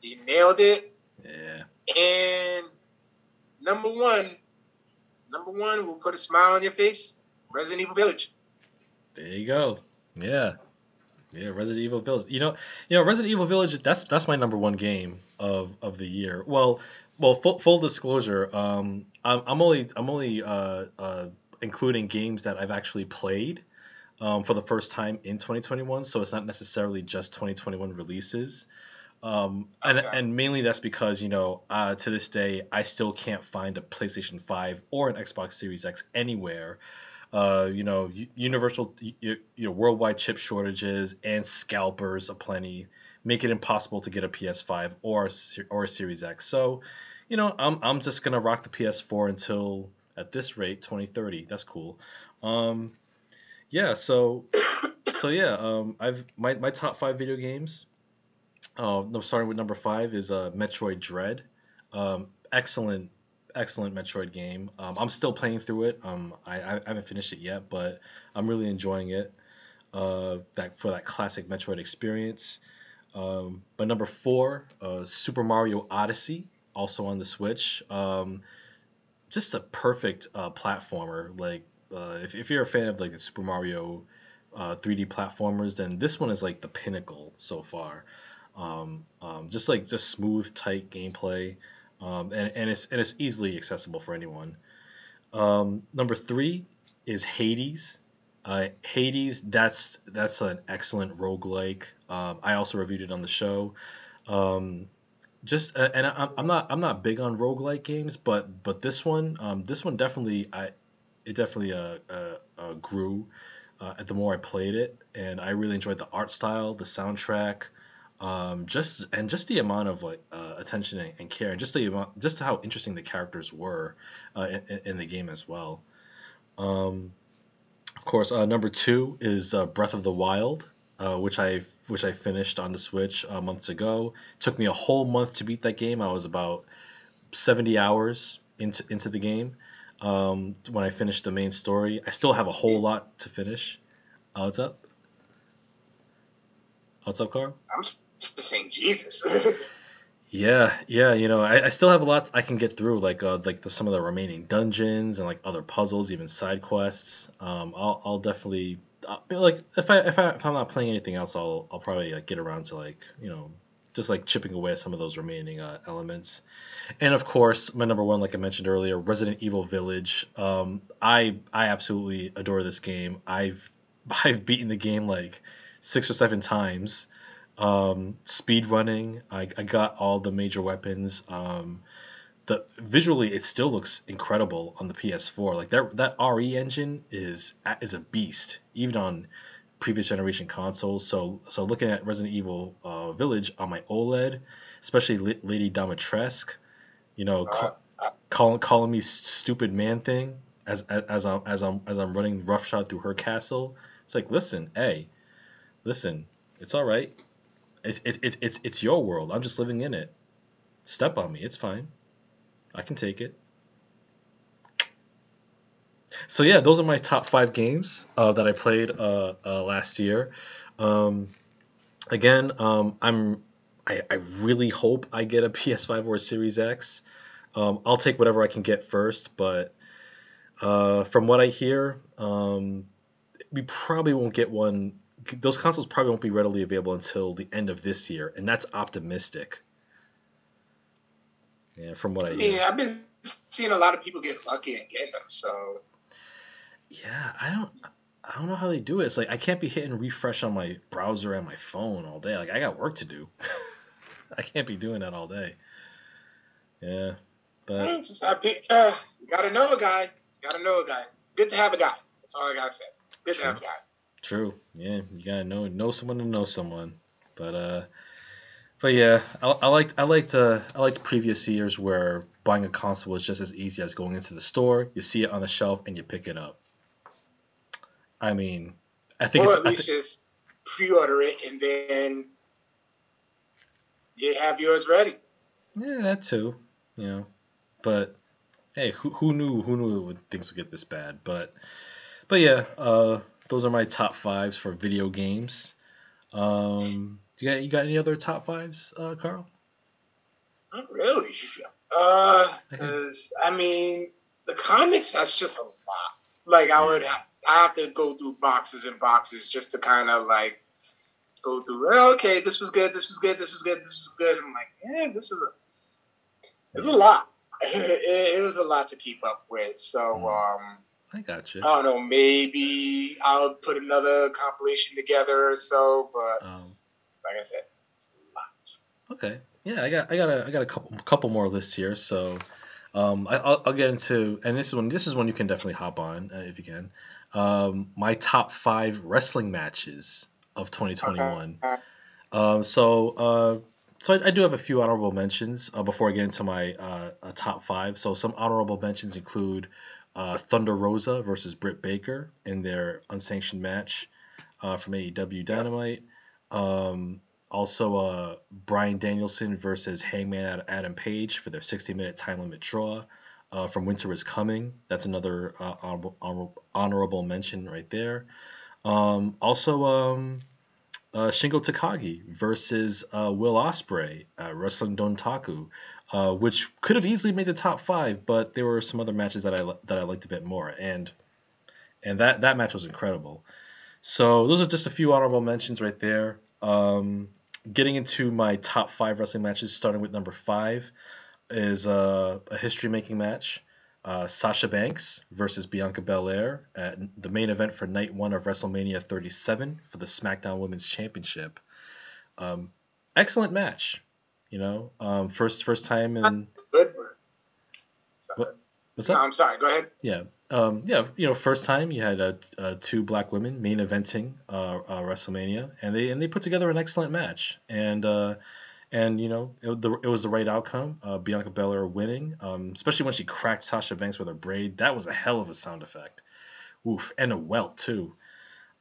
He nailed it. Yeah. And number one, number one will put a smile on your face. Resident Evil Village. There you go. Yeah. Yeah, Resident Evil Village. You know, you know, Resident Evil Village. That's that's my number one game of of the year. Well, well, full, full disclosure. Um, I'm, I'm only I'm only uh, uh, including games that I've actually played, um, for the first time in 2021. So it's not necessarily just 2021 releases. Um, and Okay. and mainly that's because you know uh, to this day I still can't find a PlayStation 5 or an Xbox Series X anywhere uh, you know, universal, you, you know, worldwide chip shortages and scalpers aplenty make it impossible to get a PS5 or a or a Series X. So, you know, I'm I'm just gonna rock the PS4 until at this rate 2030. That's cool. Um, yeah. So, so yeah. Um, I've my my top five video games. Uh, no, starting with number five is uh, Metroid Dread. Um, excellent excellent Metroid game. Um, I'm still playing through it. Um, I, I haven't finished it yet, but I'm really enjoying it. Uh, that for that classic Metroid experience. Um, but number four, uh, Super Mario Odyssey, also on the Switch. Um, just a perfect uh, platformer. Like uh, if, if you're a fan of like the Super Mario uh, 3D platformers, then this one is like the pinnacle so far. Um, um, just like just smooth, tight gameplay um, and, and it's and it's easily accessible for anyone. Um, number three is Hades. Uh, Hades, that's that's an excellent roguelike. Um, I also reviewed it on the show. Um, just uh, and I, I'm not I'm not big on roguelike games, but but this one um, this one definitely I it definitely uh, uh, uh, grew uh, the more I played it, and I really enjoyed the art style, the soundtrack um, just and just the amount of like uh, attention and, and care, and just the amount, just how interesting the characters were uh, in, in the game as well. Um, of course, number two is Breath of the Wild, uh, which I which I finished on the Switch uh, months ago. took me a whole month to beat that game. I was about seventy hours into into the game um, when I finish the main story. I still have a whole lot to finish. Uh, what's up? What's up, Carl? I'm just saying Jesus. Yeah, yeah, you know, I, I still have a lot I can get through, like uh, like the, some of the remaining dungeons and like other puzzles, even side quests. Um, I'll I'll definitely uh, like if I if I if I'm not playing anything else, I'll I'll probably like, get around to like you know just like chipping away at some of those remaining uh, elements. And of course, my number one, like I mentioned earlier, Resident Evil Village. Um, I I absolutely adore this game. I've I've beaten the game like six or seven times um, speed running. I, I got all the major weapons. Um, the visually, it still looks incredible on the PS4. Like that that RE engine is is a beast, even on previous generation consoles. So so looking at Resident Evil uh, Village on my OLED, especially Lady Dimitrescu, you know, call, calling calling me stupid man thing as as, as I'm as I'm as I'm running roughshod through her castle. It's like, listen, hey, listen, it's all right. It's it, it, it's it's your world. I'm just living in it. Step on me. It's fine. I can take it. So yeah, those are my top five games uh, that I played uh, uh, last year. Um, again, um, I'm I, I really hope I get a PS5 or a Series X. Um, I'll take whatever I can get first, but uh, from what I hear, um, we probably won't get one those consoles probably won't be readily available until the end of this year, and that's optimistic. Yeah, from what I, hear. I've been seeing a lot of people get lucky and get them. So yeah, I don't. I don't know how they do it. It's like I can't be hitting refresh on my browser and my phone all day. Like I got work to do. I can't be doing that all day. Yeah, but just I pick, uh, gotta know a guy. Gotta know a guy. It's good to have a guy. That's all I gotta say. Good to have a guy. True. Yeah, you gotta know know someone to know someone. But uh, but yeah, I, I liked I liked uh, I liked previous years where buying a console was just as easy as going into the store. You see it on the shelf and you pick it up. I mean, I think or it's, at least th- just pre-order it and then you have yours ready. Yeah, that too. You know, but hey, who, who knew who knew things would get this bad? But but yeah, uh, those are my top fives for video games. Um, you got you got any other top fives, uh, Carl? Not really. Uh, cause I mean, the comics that's just a lot. Like I would, have, I have to go through boxes and boxes just to kind of like go through. Oh, okay, this was good. This was good. This was good. This was good. I'm like, yeah, this is a, it's a lot. it, it was a lot to keep up with. So, hmm. um, I got you. I don't know. Maybe I'll put another compilation together or so. But um, like I said, it's a lot. Okay. Yeah, I got I got a I got a couple couple more lists here. So um, I, will I'll get into and this is one this is one you can definitely hop on uh, if you can. Um, my top five wrestling matches of 2021. Okay. Um, so uh, so I, I, do have a few honorable mentions uh, before I get into my uh, top five. So some honorable mentions include uh, Thunder Rosa versus Britt Baker in their unsanctioned match uh, from AEW Dynamite. Um, also, uh, Bryan Danielson versus Hangman Adam Page for their 60 minute time limit draw uh, from Winter is Coming. That's another uh, honorable, honorable mention right there. Um, also, um, uh, Shingo Takagi versus uh, Will Ospreay at Wrestling Dontaku, uh, which could have easily made the top five, but there were some other matches that I that I liked a bit more, and and that that match was incredible. So those are just a few honorable mentions right there. Um, getting into my top five wrestling matches, starting with number five, is uh, a history making match uh, Sasha Banks versus Bianca Belair at the main event for night one of WrestleMania 37 for the SmackDown Women's Championship. Um, excellent match. You know, um, first first time in. Good. What, what's up? No, I'm sorry. Go ahead. Yeah. Um, yeah, you know, first time you had uh, uh, two black women main eventing uh, uh WrestleMania, and they and they put together an excellent match. And uh, and you know it, the, it was the right outcome. Uh, Bianca Belair winning, um, especially when she cracked Sasha Banks with her braid. That was a hell of a sound effect. Oof, and a welt too.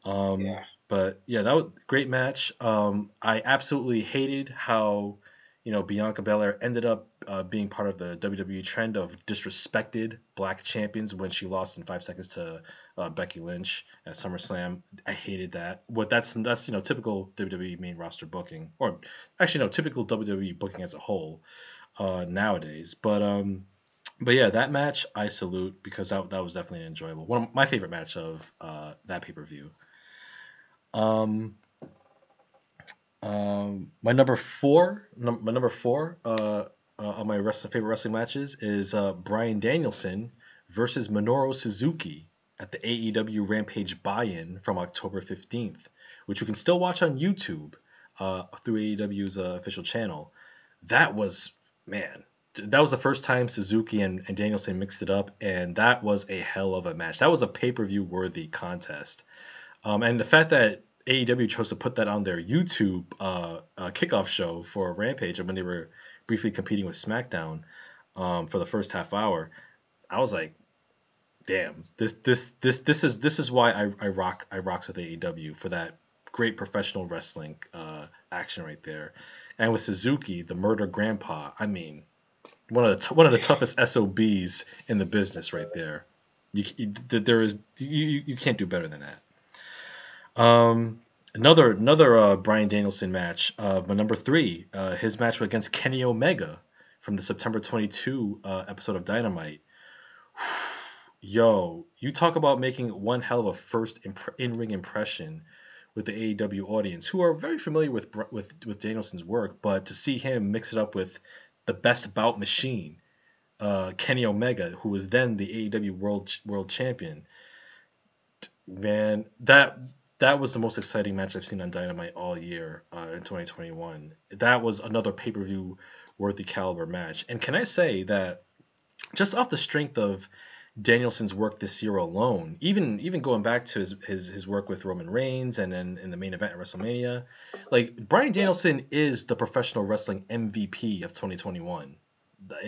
Um, yeah. But yeah, that was a great match. Um, I absolutely hated how you know, Bianca Belair ended up uh, being part of the WWE trend of disrespected black champions when she lost in five seconds to uh, Becky Lynch at SummerSlam. I hated that. What that's that's you know typical WWE main roster booking, or actually no, typical WWE booking as a whole uh, nowadays. But um, but yeah, that match I salute because that that was definitely enjoyable. One of my favorite match of uh, that pay per view. Um, um, my number four, num- my number four uh, uh, on my rest- favorite wrestling matches is uh, Bryan Danielson versus Minoru Suzuki at the AEW Rampage buy-in from October 15th, which you can still watch on YouTube uh, through AEW's uh, official channel. That was, man, that was the first time Suzuki and, and Danielson mixed it up, and that was a hell of a match. That was a pay-per-view worthy contest. Um, and the fact that AEW chose to put that on their YouTube uh, uh, kickoff show for Rampage, and when they were briefly competing with SmackDown um, for the first half hour, I was like, "Damn, this this this this is this is why I, I rock I rocks with AEW for that great professional wrestling uh, action right there." And with Suzuki, the murder grandpa, I mean, one of the t- one of the toughest SOBs in the business right there. You, you there is you you can't do better than that. Um, another another uh, Bryan Danielson match, uh, my number three, uh, his match against Kenny Omega from the September 22 uh, episode of Dynamite. Yo, you talk about making one hell of a first in-ring impression with the AEW audience, who are very familiar with with with Danielson's work, but to see him mix it up with the best bout machine, uh, Kenny Omega, who was then the AEW World World Champion, man, that that was the most exciting match I've seen on Dynamite all year uh, in 2021. That was another pay per view worthy caliber match. And can I say that just off the strength of Danielson's work this year alone, even even going back to his his, his work with Roman Reigns and then in the main event at WrestleMania, like Bryan Danielson is the professional wrestling MVP of 2021.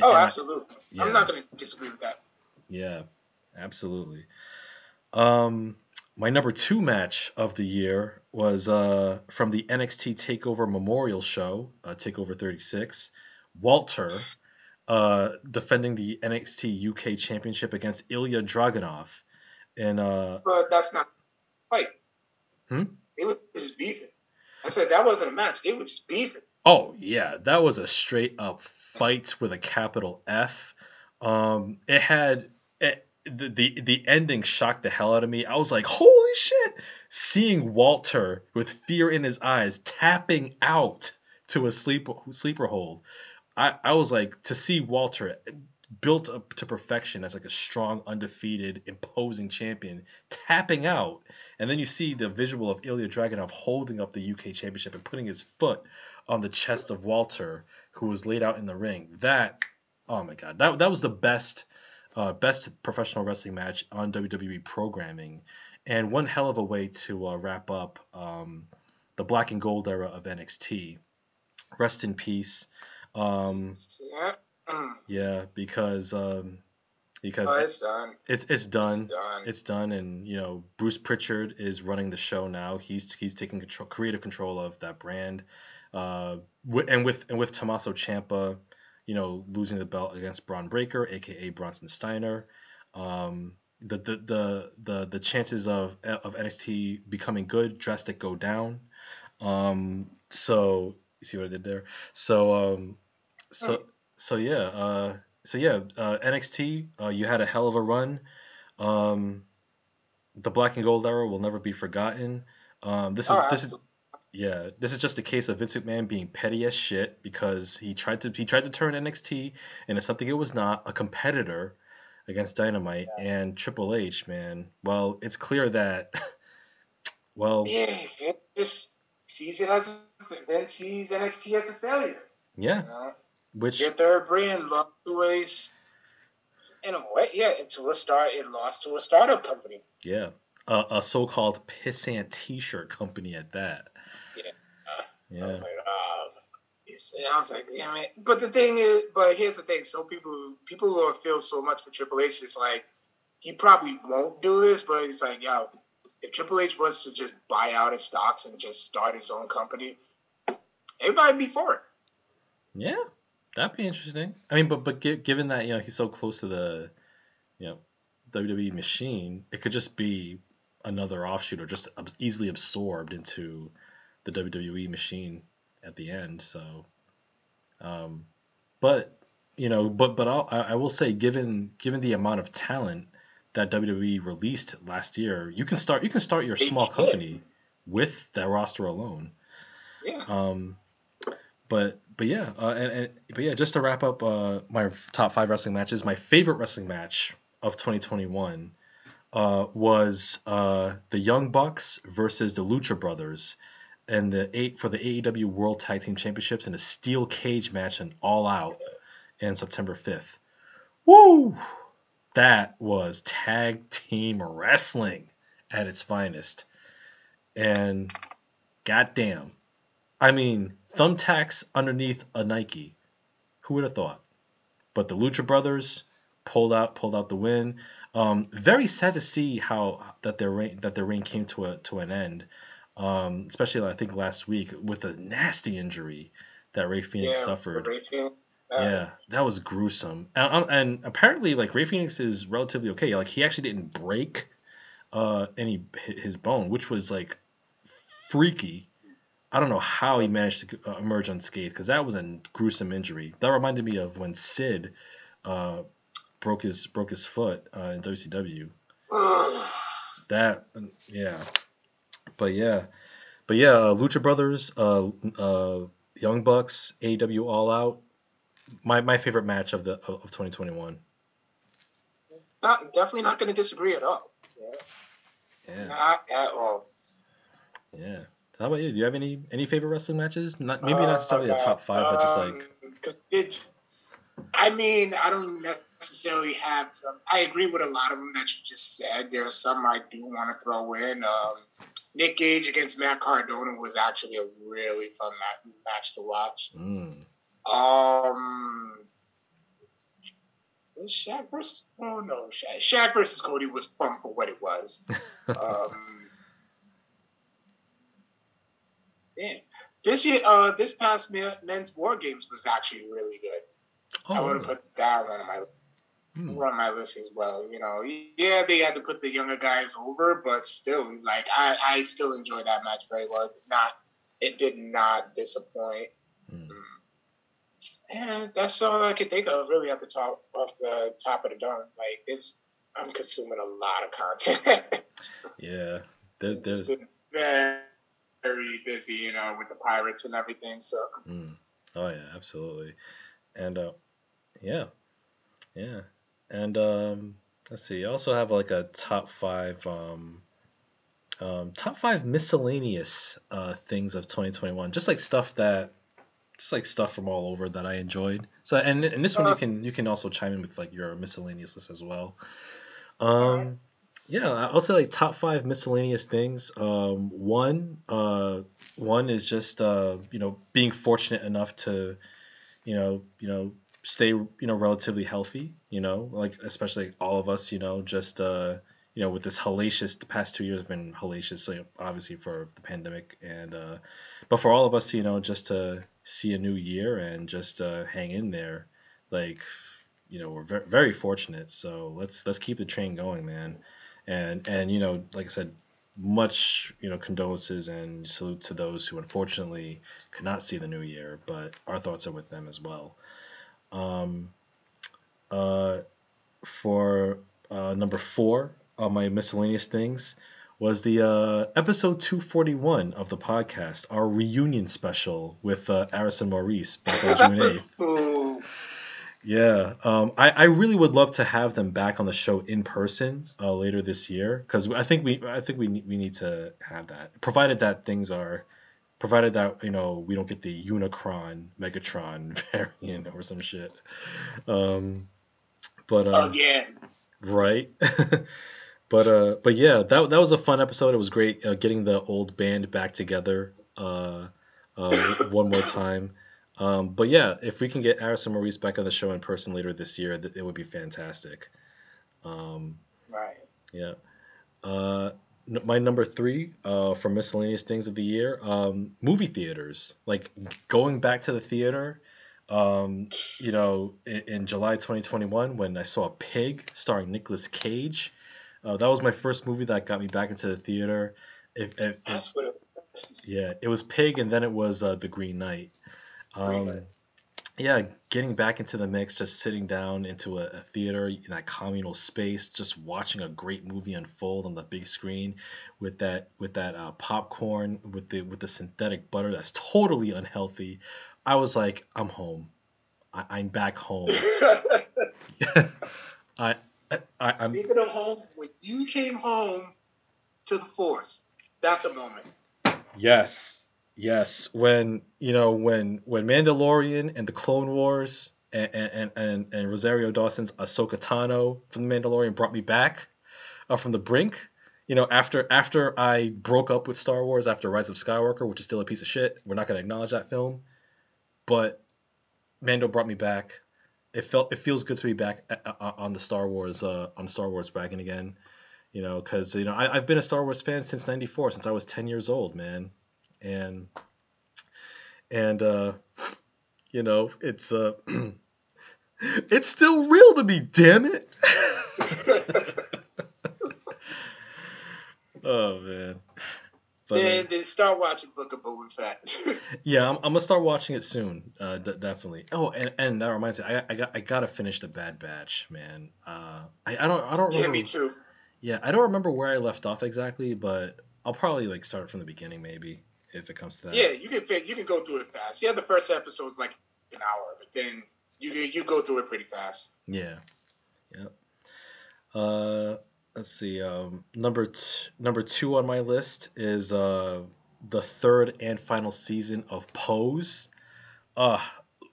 Oh, and absolutely. I, yeah. I'm not going to disagree with that. Yeah, absolutely. Um, my number two match of the year was uh, from the NXT Takeover Memorial Show, uh, Takeover 36. Walter uh, defending the NXT UK Championship against Ilya Dragunov. And uh, but that's not wait. Hmm. It was just beefing. I said that wasn't a match. It was just beefing. Oh yeah, that was a straight up fight with a capital F. Um, it had the, the the ending shocked the hell out of me. I was like, holy shit! Seeing Walter with fear in his eyes tapping out to a sleeper sleeper hold. I, I was like to see Walter built up to perfection as like a strong, undefeated, imposing champion tapping out, and then you see the visual of Ilya Dragunov holding up the UK championship and putting his foot on the chest of Walter, who was laid out in the ring. That oh my god, that that was the best uh, best professional wrestling match on WWE programming, and one hell of a way to uh, wrap up um, the black and gold era of NXT. Rest in peace. Um, yeah. because um, because oh, it's done. It's it's done. It's done. It's done, and you know Bruce Pritchard is running the show now. He's he's taking control, creative control of that brand, uh, and with and with Tommaso Ciampa you know, losing the belt against Bron Breakker, aka Bronson Steiner. Um, the, the the the the chances of of NXT becoming good drastic go down. Um, so you see what I did there. So um, so so yeah. Uh, so yeah. Uh, NXT. Uh, you had a hell of a run. Um, the black and gold era will never be forgotten. Um, this is oh, this is yeah, this is just a case of Vince McMahon being petty as shit because he tried to he tried to turn NXT into something it was not, a competitor against Dynamite yeah. and Triple H, man. Well, it's clear that well Yeah, Vince sees it as Vince sees NXT as a failure. Yeah. You know? Which their third brand lost to a in a way, yeah, into a start it lost to a startup company. Yeah. A, a so-called pissant T-shirt company at that. Yeah. I was like, oh. I was like, damn it. But the thing is, but here's the thing. So people, people who feel so much for Triple H, it's like he probably won't do this, but it's like, yo, if Triple H was to just buy out his stocks and just start his own company, everybody be for it. Yeah, that'd be interesting. I mean, but but given that you know he's so close to the, you know, WWE machine, it could just be another offshoot or just easily absorbed into the WWE machine at the end. So, um, but you know, but but I'll, I will say, given given the amount of talent that WWE released last year, you can start you can start your small company with that roster alone. Yeah. Um, but but yeah, uh, and, and but yeah, just to wrap up uh, my top five wrestling matches, my favorite wrestling match of 2021 uh, was uh, the Young Bucks versus the Lucha Brothers, and the eight for the AEW World Tag Team Championships in a steel cage match and All Out, and September 5th. Woo! That was tag team wrestling at its finest. And goddamn. I mean, thumbtacks underneath a Nike. Who would have thought? But the Lucha Brothers pulled out pulled out the win. Um, very sad to see how that their reign that their reign came to a to an end. Um, especially I think last week with a nasty injury that Rey Fenix yeah, suffered. Rey Fenix. Uh, yeah, that was gruesome. And, um, and, apparently, like Rey Fenix is relatively okay. Like he actually didn't break uh, any his bone, which was like freaky. I don't know how he managed to uh, emerge unscathed because that was a gruesome injury. That reminded me of when Sid uh, broke his broke his foot uh, in WCW. that yeah, but yeah, but yeah, uh, Lucha Brothers, uh, uh, Young Bucks, AW All Out my my favorite match of the of 2021. Not definitely not going to disagree at all. Yeah. yeah. Not at all. Yeah. How about you? Do you have any any favorite wrestling matches? Not maybe not necessarily uh, a top five, um, but just like. Cause it's, I mean, I don't necessarily have some. I agree with a lot of them that you just said. There are some I do want to throw in. Um, Nick Gage against Matt Cardona was actually a really fun match to watch. Mm. Um, Shaq versus oh no, Shaq, Shaq versus Cody was fun for what it was. um, yeah, this year, uh, this past men's war games was actually really good. Oh, I would have put that on my hmm. on my list as well. You know, yeah, they had to put the younger guys over, but still, like I, I still enjoyed that match very well. It's not, it did not disappoint. Hmm. Mm and that's all I can think of really at the top off the top of the dome. Like it's I'm consuming a lot of content. yeah. There, there's very, very busy, you know, with the pirates and everything. So mm. Oh yeah, absolutely. And uh yeah. Yeah. And um let's see, I also have like a top five um um, top five miscellaneous uh, things of 2021, just like stuff that just like stuff from all over that I enjoyed. So and and this one you uh-huh. can you can also chime in with like your miscellaneous list as well. Um, yeah, I'll say like top five miscellaneous things. Um, one uh, one is just uh, you know being fortunate enough to you know you know stay you know relatively healthy. You know like especially all of us you know just uh, you know, with this hellacious, the past two years have been hellacious, obviously for the pandemic, and uh, but for all of us, you know, just to see a new year and just uh, hang in there, like, you know, we're very, very fortunate. So let's let's keep the train going, man, and and you know, like I said, much you know condolences and salute to those who unfortunately could not see the new year, but our thoughts are with them as well. Um, uh, for uh, number four, on my miscellaneous things was the uh, episode 241 of the podcast, our reunion special with uh, Arison Maurice back on June 8th. Yeah, um, I, I really would love to have them back on the show in person uh, later this year because I think we I think we we need to have that provided that things are provided that you know we don't get the Unicron Megatron variant or some shit. Um, but uh, again, right. But uh, but yeah, that that was a fun episode. It was great uh, getting the old band back together uh, uh, one more time. Um, but yeah, if we can get Arison Maurice back on the show in person later this year, th- it would be fantastic. Um, right. Yeah. Uh, my number three uh, for miscellaneous things of the year, um, movie theaters. Like going back to the theater Um, you know, in, in, July 2021, when I saw Pig starring Nicolas Cage, uh, that was my first movie that got me back into the theater. If, if, That's what it was. Yeah, it was Pig, and then it was uh, The Green Knight. Um, Green Knight yeah, getting back into the mix, just sitting down into a, a, theater in that communal space, just watching a great movie unfold on the big screen, with that with that uh, popcorn, with the with the synthetic butter that's totally unhealthy. I was like, I'm home. I, am back home. I, I, I, Speaking of home, when you came home to the force, that's a moment. Yes, Yes, when you know when when Mandalorian and the Clone Wars and and and, and Rosario Dawson's Ahsoka Tano from the Mandalorian brought me back uh, from the brink. You know, after after I broke up with Star Wars after Rise of Skywalker, which is still a piece of shit. We're not gonna acknowledge that film, but Mando brought me back. It felt it feels good to be back uh, uh, on the Star Wars uh, on Star Wars bragging again. You know, because you know I, I've been a Star Wars fan since '94, since I was 10 years old, man and and uh, you know it's uh, it's still real to me. Damn it! oh man. But, then, uh, then start watching Book of Boba Fett. yeah, I'm, I'm, gonna start watching it soon. Uh, d- definitely. Oh, and, and that reminds me, I, I got I gotta finish the Bad Batch, man. Uh, I, I don't I don't remember. Yeah, me too. Yeah, I don't remember where I left off exactly, but I'll probably like start from the beginning, maybe if it comes to that. Yeah, you can fit. you can go through it fast. Yeah, the first episode is like an hour, but then you you go through it pretty fast. Yeah. Yep. Uh, let's see. Um, number t- number two on my list is uh the third and final season of Pose. Uh,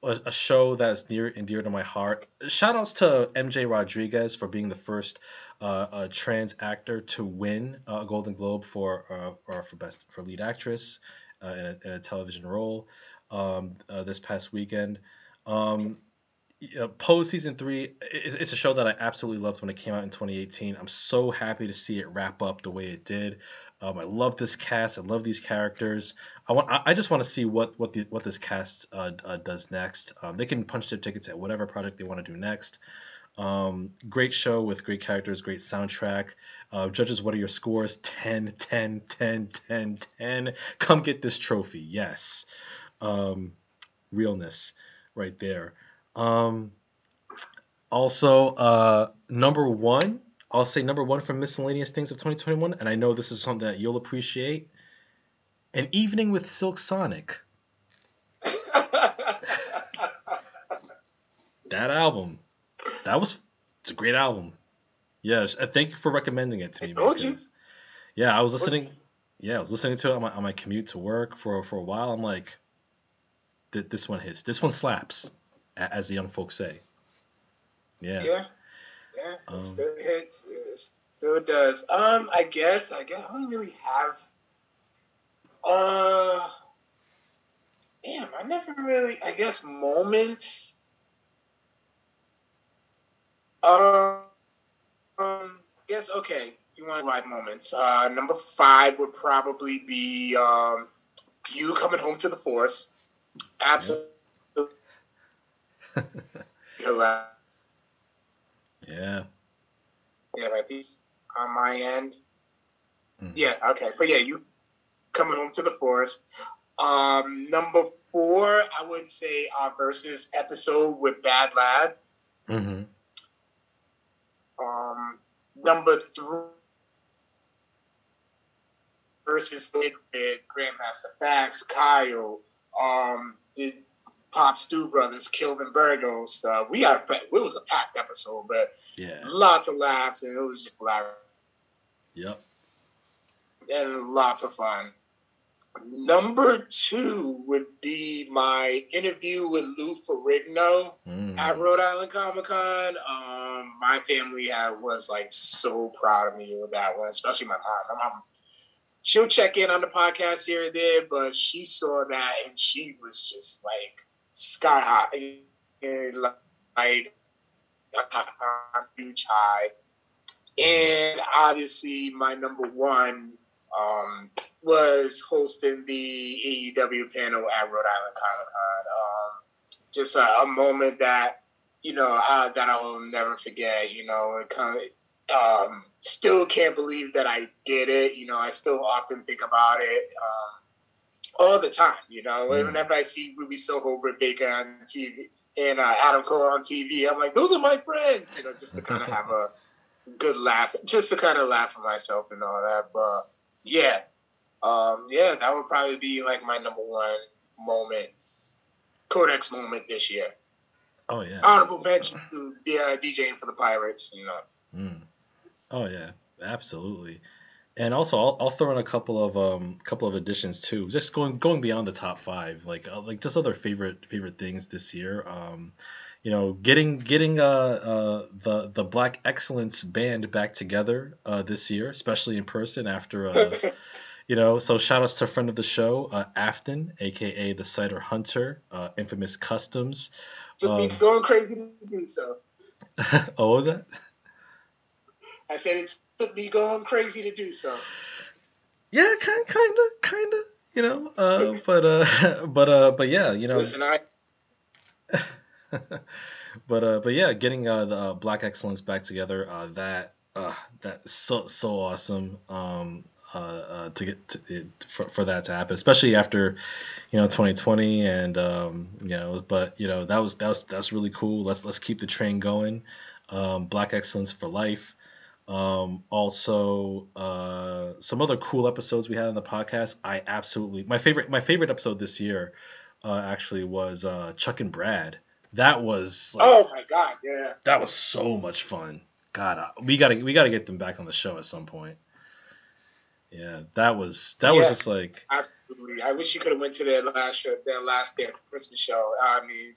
a, show that's near and dear to my heart. Shout outs to MJ Rodriguez for being the first uh, trans actor to win a Golden Globe for uh, or for best for lead actress uh, in, a, in, a, television role um, uh, this past weekend. Um, Pose season three is it's a show that I absolutely loved when it came out in 2018. I'm so happy to see it wrap up the way it did. Um, I love this cast. I love these characters. I want. I, just want to see what what the what this cast uh, uh, does next. Um, they can punch their tickets at whatever project they want to do next. Um, great show with great characters, great soundtrack. Uh, judges, what are your scores? 10, 10, 10, 10, 10. Come get this trophy. Yes. Um, realness right there. Um, also, uh, number one, I'll say number one from miscellaneous things of 2021, and I know this is something that you'll appreciate. An evening with Silk Sonic. that album that was it's a great album. Yes, yeah, thank you for recommending it to me. Because, you. Yeah, I was listening. Yeah, I was listening to it on my, on my commute to work for for a while. I'm like, this one hits. This one slaps, as the young folks say. Yeah. Yeah. Yeah. It um, still hits. It still does. Um, I guess. I guess I don't really have. Uh. Damn, I never really. I guess moments um, um, yes, okay. You want right moments. Uh, number five would probably be um, you coming home to the force. Absolutely. yeah. Yeah, yeah, right. These on my end. Mm-hmm. Yeah, okay. But yeah, you coming home to the forest. Um, number four, I would say our versus episode with Bad Lad. Mm-hmm. Um, number three versus with Grandmaster Fax, Kyle, um, the Pop Stew Brothers, Kilvin Burgos. Uh, we had it was a packed episode, but yeah, lots of laughs and it was just hilarious. Yep. And lots of fun. Number two would be my interview with Lou Ferrigno mm. at Rhode Island Comic Con. Um, my family had, was like so proud of me with that one, especially my mom. My mom, she'll check in on the podcast here and there, but she saw that and she was just like sky high, like a huge high. And obviously, my number one um, was hosting the AEW panel at Rhode Island Comic Con. Um, just a, a moment that you know uh, that I will never forget. You know, it kind of um, still can't believe that I did it. You know, I still often think about it um, all the time. You know, mm. whenever I see Ruby Soho, Britt Baker on TV and uh, Adam Cole on TV, I'm like, those are my friends. You know, just to kind of have a good laugh, just to kind of laugh at myself and all that. But yeah, um, yeah, that would probably be like my number one moment, Codex moment this year. Oh yeah. Honorable mention to uh, DJing for the Pirates. You know. Mm. Oh yeah, absolutely. And also, I'll, I'll throw in a couple of um couple of additions too. Just going going beyond the top five, like uh, like just other favorite favorite things this year. Um, you know, getting getting uh, uh the the Black Excellence band back together uh this year, especially in person after uh you know, so shout outs to a friend of the show, uh, Afton, aka the Cider Hunter, uh, Infamous Customs. Took um, going crazy to do so. oh, what was that? I said it took me going crazy to do so. Yeah, kind, kind of, kind of, you know. Uh, but, uh, but, uh, but yeah, you know. Listen, I. but, uh, but yeah, getting uh, the uh, Black Excellence back together, uh, that, uh, that's so so awesome. Um, uh, uh, to get to, for, for that to happen, especially after, you know, 2020 and um, you know, but you know that was that was that's really cool. Let's let's keep the train going. Um, Black excellence for life. Um, also, uh, some other cool episodes we had on the podcast. I absolutely my favorite my favorite episode this year, uh, actually was uh, Chuck and Brad. That was like, oh my god, yeah, that was so much fun. God, uh, we gotta we gotta get them back on the show at some point. Yeah, that was that yeah, was just like absolutely. I wish you could have went to their last show, their last their Christmas show. I mean,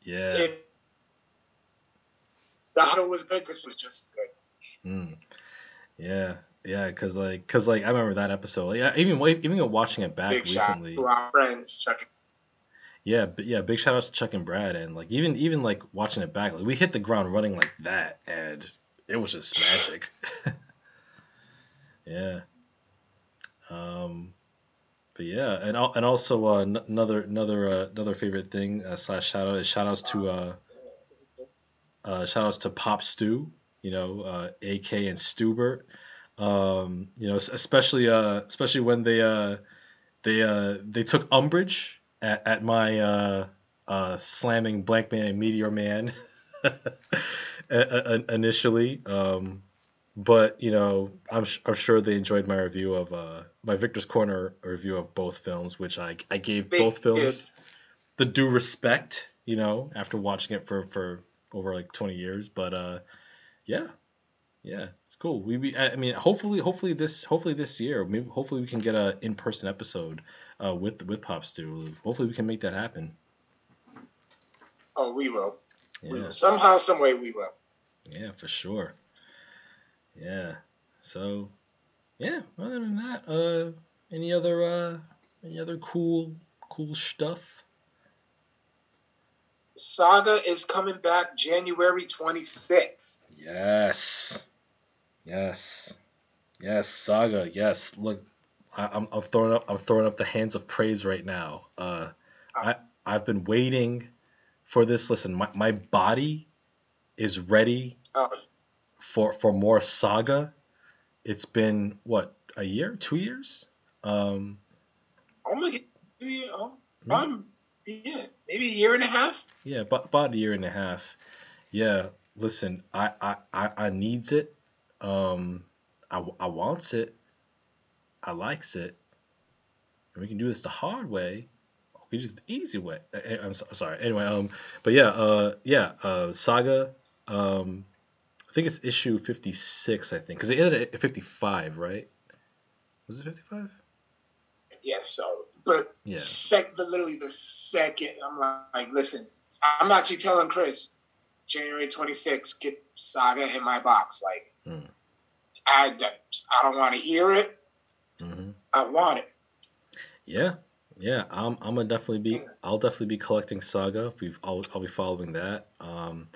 yeah, it, the show was good. Christmas was just as good. Mm. Yeah, yeah, cause like, cause like I remember that episode. Yeah, even even watching it back big recently. Shout to our friends, Chuck. Yeah, but yeah, big shout outs to Chuck and Brad, and like even even like watching it back, like we hit the ground running like that, and it was just magic. Yeah. Um, but yeah, and and also uh, n- another another uh, another favorite thing uh, slash shout out is shout outs to uh, shout outs to Pop Stew, you know, uh, AK and Stubert. Um, you know, especially uh, especially when they uh, they uh, they took umbrage at, at my uh, uh, slamming Blankman and Meteor Man initially. Um, but you know, I'm, I'm sure they enjoyed my review of uh, my Victor's Corner review of both films, which I I gave both films the due respect, you know, after watching it for for over like 20 years. But uh, yeah, yeah, it's cool. We, we I mean, hopefully, hopefully this hopefully this year, maybe hopefully we can get a in person episode uh, with with Pop Stew. Hopefully we can make that happen. Oh, we will. Yeah. We will. Somehow, some way, we will. Yeah, for sure. Yeah. So, yeah. Other than that, uh, any other uh, any other cool cool stuff? Saga is coming back January 26th. Yes. Yes. Yes, Saga. Yes. Look, I, am I'm throwing up I'm throwing up the hands of praise right now. Uh, I I've been waiting for this. Listen, my, my body is ready oh for for more saga. It's been what a year, two years. Um, I'm gonna get, oh my god, um, yeah, maybe a year and a half. Yeah, but about a year and a half. Yeah, listen, I I I, I needs it. Um, I I wants it. I likes it. And we can do this the hard way. We just the easy way. I'm so, sorry. Anyway, um, but yeah, uh, yeah, uh, Saga, um, I think it's issue 56, I think, because it ended at 55, right? Was it 55? Yes, so, but yeah. sec, but literally the second, I'm like, listen, I'm actually telling Chris, January 26th, get Saga in my box. Like, mm. I, I don't want to hear it. Mm-hmm. I want it. Yeah, yeah, I'm, I'm gonna definitely be. I'll definitely be collecting Saga. We've, I'll, I'll be following that. Um,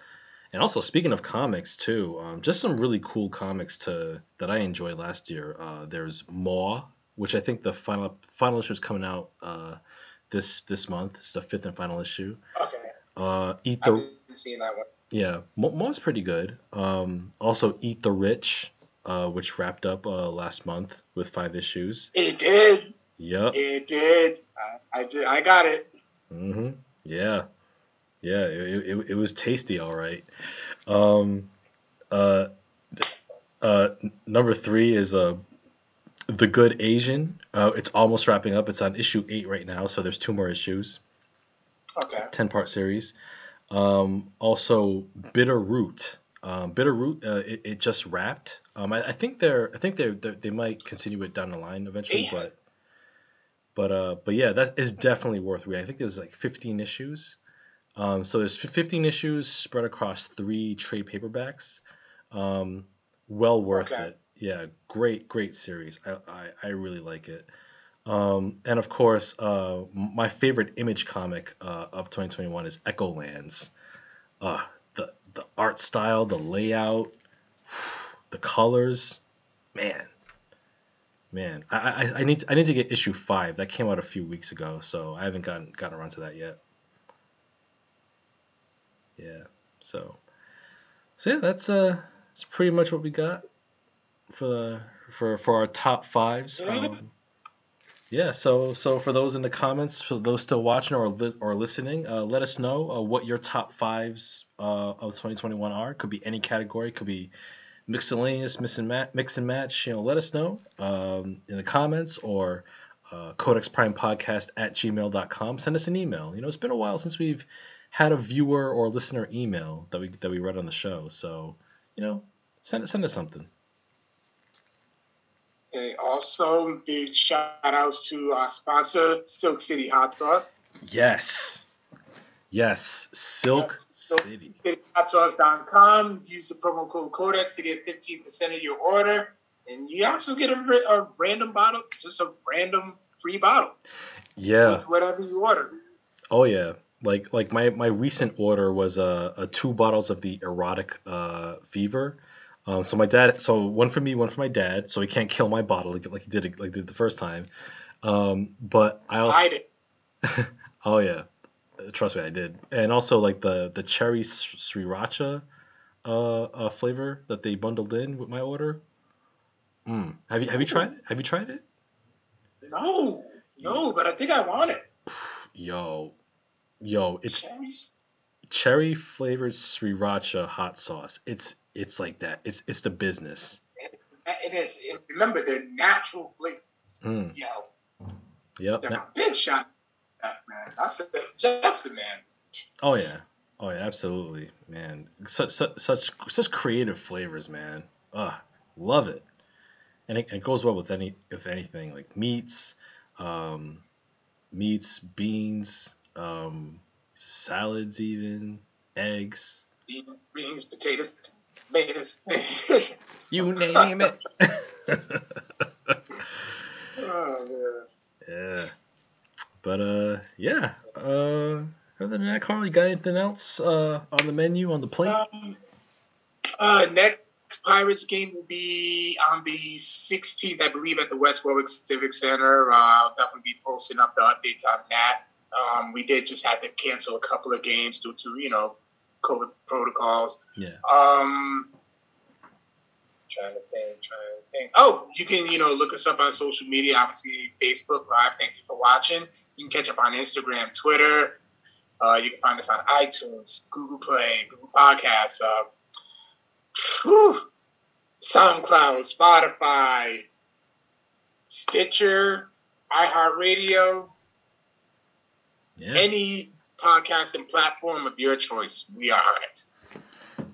and also, speaking of comics too, um, just some really cool comics to that I enjoyed last year. Uh, there's Maw, which I think the final final issue is coming out uh, this this month. It's the fifth and final issue. Okay. Uh, Eat I've the been seeing that one. yeah, Mo- Mo's pretty good. Um, also Eat the Rich, uh, which wrapped up uh, last month with five issues. It did. Yep. It did. I, I, I got it. Mm-hmm. Yeah. Yeah, it, it, it was tasty, all right. Um, uh, uh, number three is uh, The Good Asian. Uh, it's almost wrapping up. It's on issue eight right now, so there's two more issues. Okay. 10 part series. Um, also, Bitter Root. Um, Bitter Root, uh, it, it just wrapped. Um, I, I think they're, I think they're, they're, they might continue it down the line eventually, Yeah. but, but, uh, but yeah, that is definitely worth reading. I think there's like 15 issues. Um, so there's 15 issues spread across three trade paperbacks. Um, well worth Okay. it. Yeah, great, great series. I, I, I really like it. Um, and of course, uh, my favorite image comic uh, of 2021 is Echolands. Uh, the the art style, the layout, the colors, man, man. I, I, I need to, I need to get issue five. That came out a few weeks ago, so I haven't gotten gotten around to that yet. Yeah, so so yeah, that's uh, that's pretty much what we got for the for for our top fives. Um, yeah, so so for those in the comments, for those still watching or li- or listening, uh, let us know uh, what your top fives uh, of 2021 are. Could be any category, could be miscellaneous, mix and, ma- mix and match. You know, let us know um, in the comments or uh, Codex Prime Podcast at gmail.com. Send us an email. You know, it's been a while since we've had a viewer or listener email that we that we read on the show. So, you know, send send us something. Okay, also, big shout outs to our sponsor, Silk City Hot Sauce. Yes. Yes, Silk so- City. HotSauce.com. Use the promo code Codex to get 15% of your order. And you also get a, a random bottle, just a random free bottle Yeah. with whatever you order. Oh yeah. Like like my my recent order was uh, uh two bottles of the erotic uh fever. Um, so my dad, so one for me, one for my dad, so he can't kill my bottle like, like he did like he did the first time. Um, but I also Hide it. oh yeah, trust me, I did. And also like the the cherry sriracha uh, uh flavor that they bundled in with my order. Mm. Have you have you tried it? Have you tried it? No, no, but I think I want it. Yo, yo, it's Cherries. Cherry flavored sriracha hot sauce. It's it's like that. It's it's the business. It is. And remember, they're natural flavor. Mm. Yo, Yep. they're a big shot. That man. I said, Jeff's the man. oh yeah. Oh yeah. Absolutely, man. Such such such such creative flavors, man. Ugh, love it. And it, it goes well with any with anything like meats, um, meats, beans, um, salads, even eggs. Beans, beans potatoes, tomatoes. You name it. oh, Yeah. But uh yeah. Uh other than that, Carl, you got anything else uh on the menu, on the plate? Um, uh, next Pirates game will be on the 16th, I believe, at the West Warwick Civic Center. Uh, I'll definitely be posting up the updates on that. Um, we did just have to cancel a couple of games due to, you know, COVID protocols. Yeah. Um, trying to think, trying to think. Oh, you can, you know, look us up on social media, obviously Facebook Live. Thank you for watching. You can catch up on Instagram, Twitter. Uh, you can find us on iTunes, Google Play, Google Podcasts, uh, whew, SoundCloud, Spotify, Stitcher, iHeartRadio, Yeah. any podcasting platform of your choice. We are on it.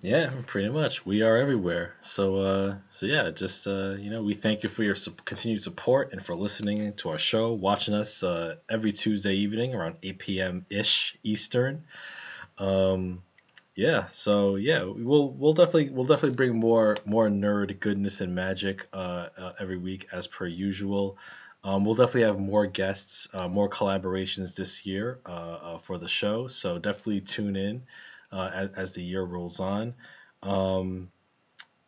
Yeah, pretty much. We are everywhere. So, uh, so yeah, just uh, you know, we thank you for your su- continued support and for listening to our show, watching us uh, every Tuesday evening around 8 p.m. ish Eastern. Um, yeah, so yeah, we'll we'll definitely we'll definitely bring more more nerd goodness and magic uh, uh, every week as per usual. Um, we'll definitely have more guests, uh, more collaborations this year uh, uh, for the show. So definitely tune in uh, as, as the year rolls on. Um,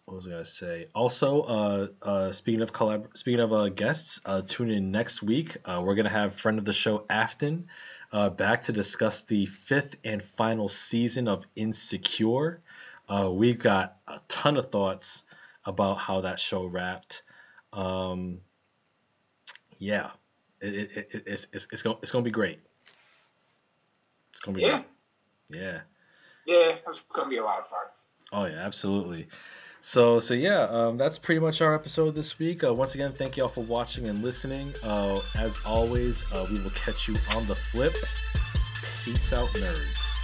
what was I gonna say? Also, uh, uh, speaking of collab, speaking of guests, tune in next week. We're gonna have friend of the show Afton back to discuss the fifth and final season of Insecure. We've got a ton of thoughts about how that show wrapped. Um, yeah, it, it, it, it's it's it's gonna it's gonna be great. It's gonna be Yeah, great. yeah. yeah, it's gonna be a lot of fun. Oh yeah, absolutely. So so yeah, um, that's pretty much our episode this week. Uh, once again, thank you all for watching and listening. Uh, as always, uh, we will catch you on the flip. Peace out, nerds.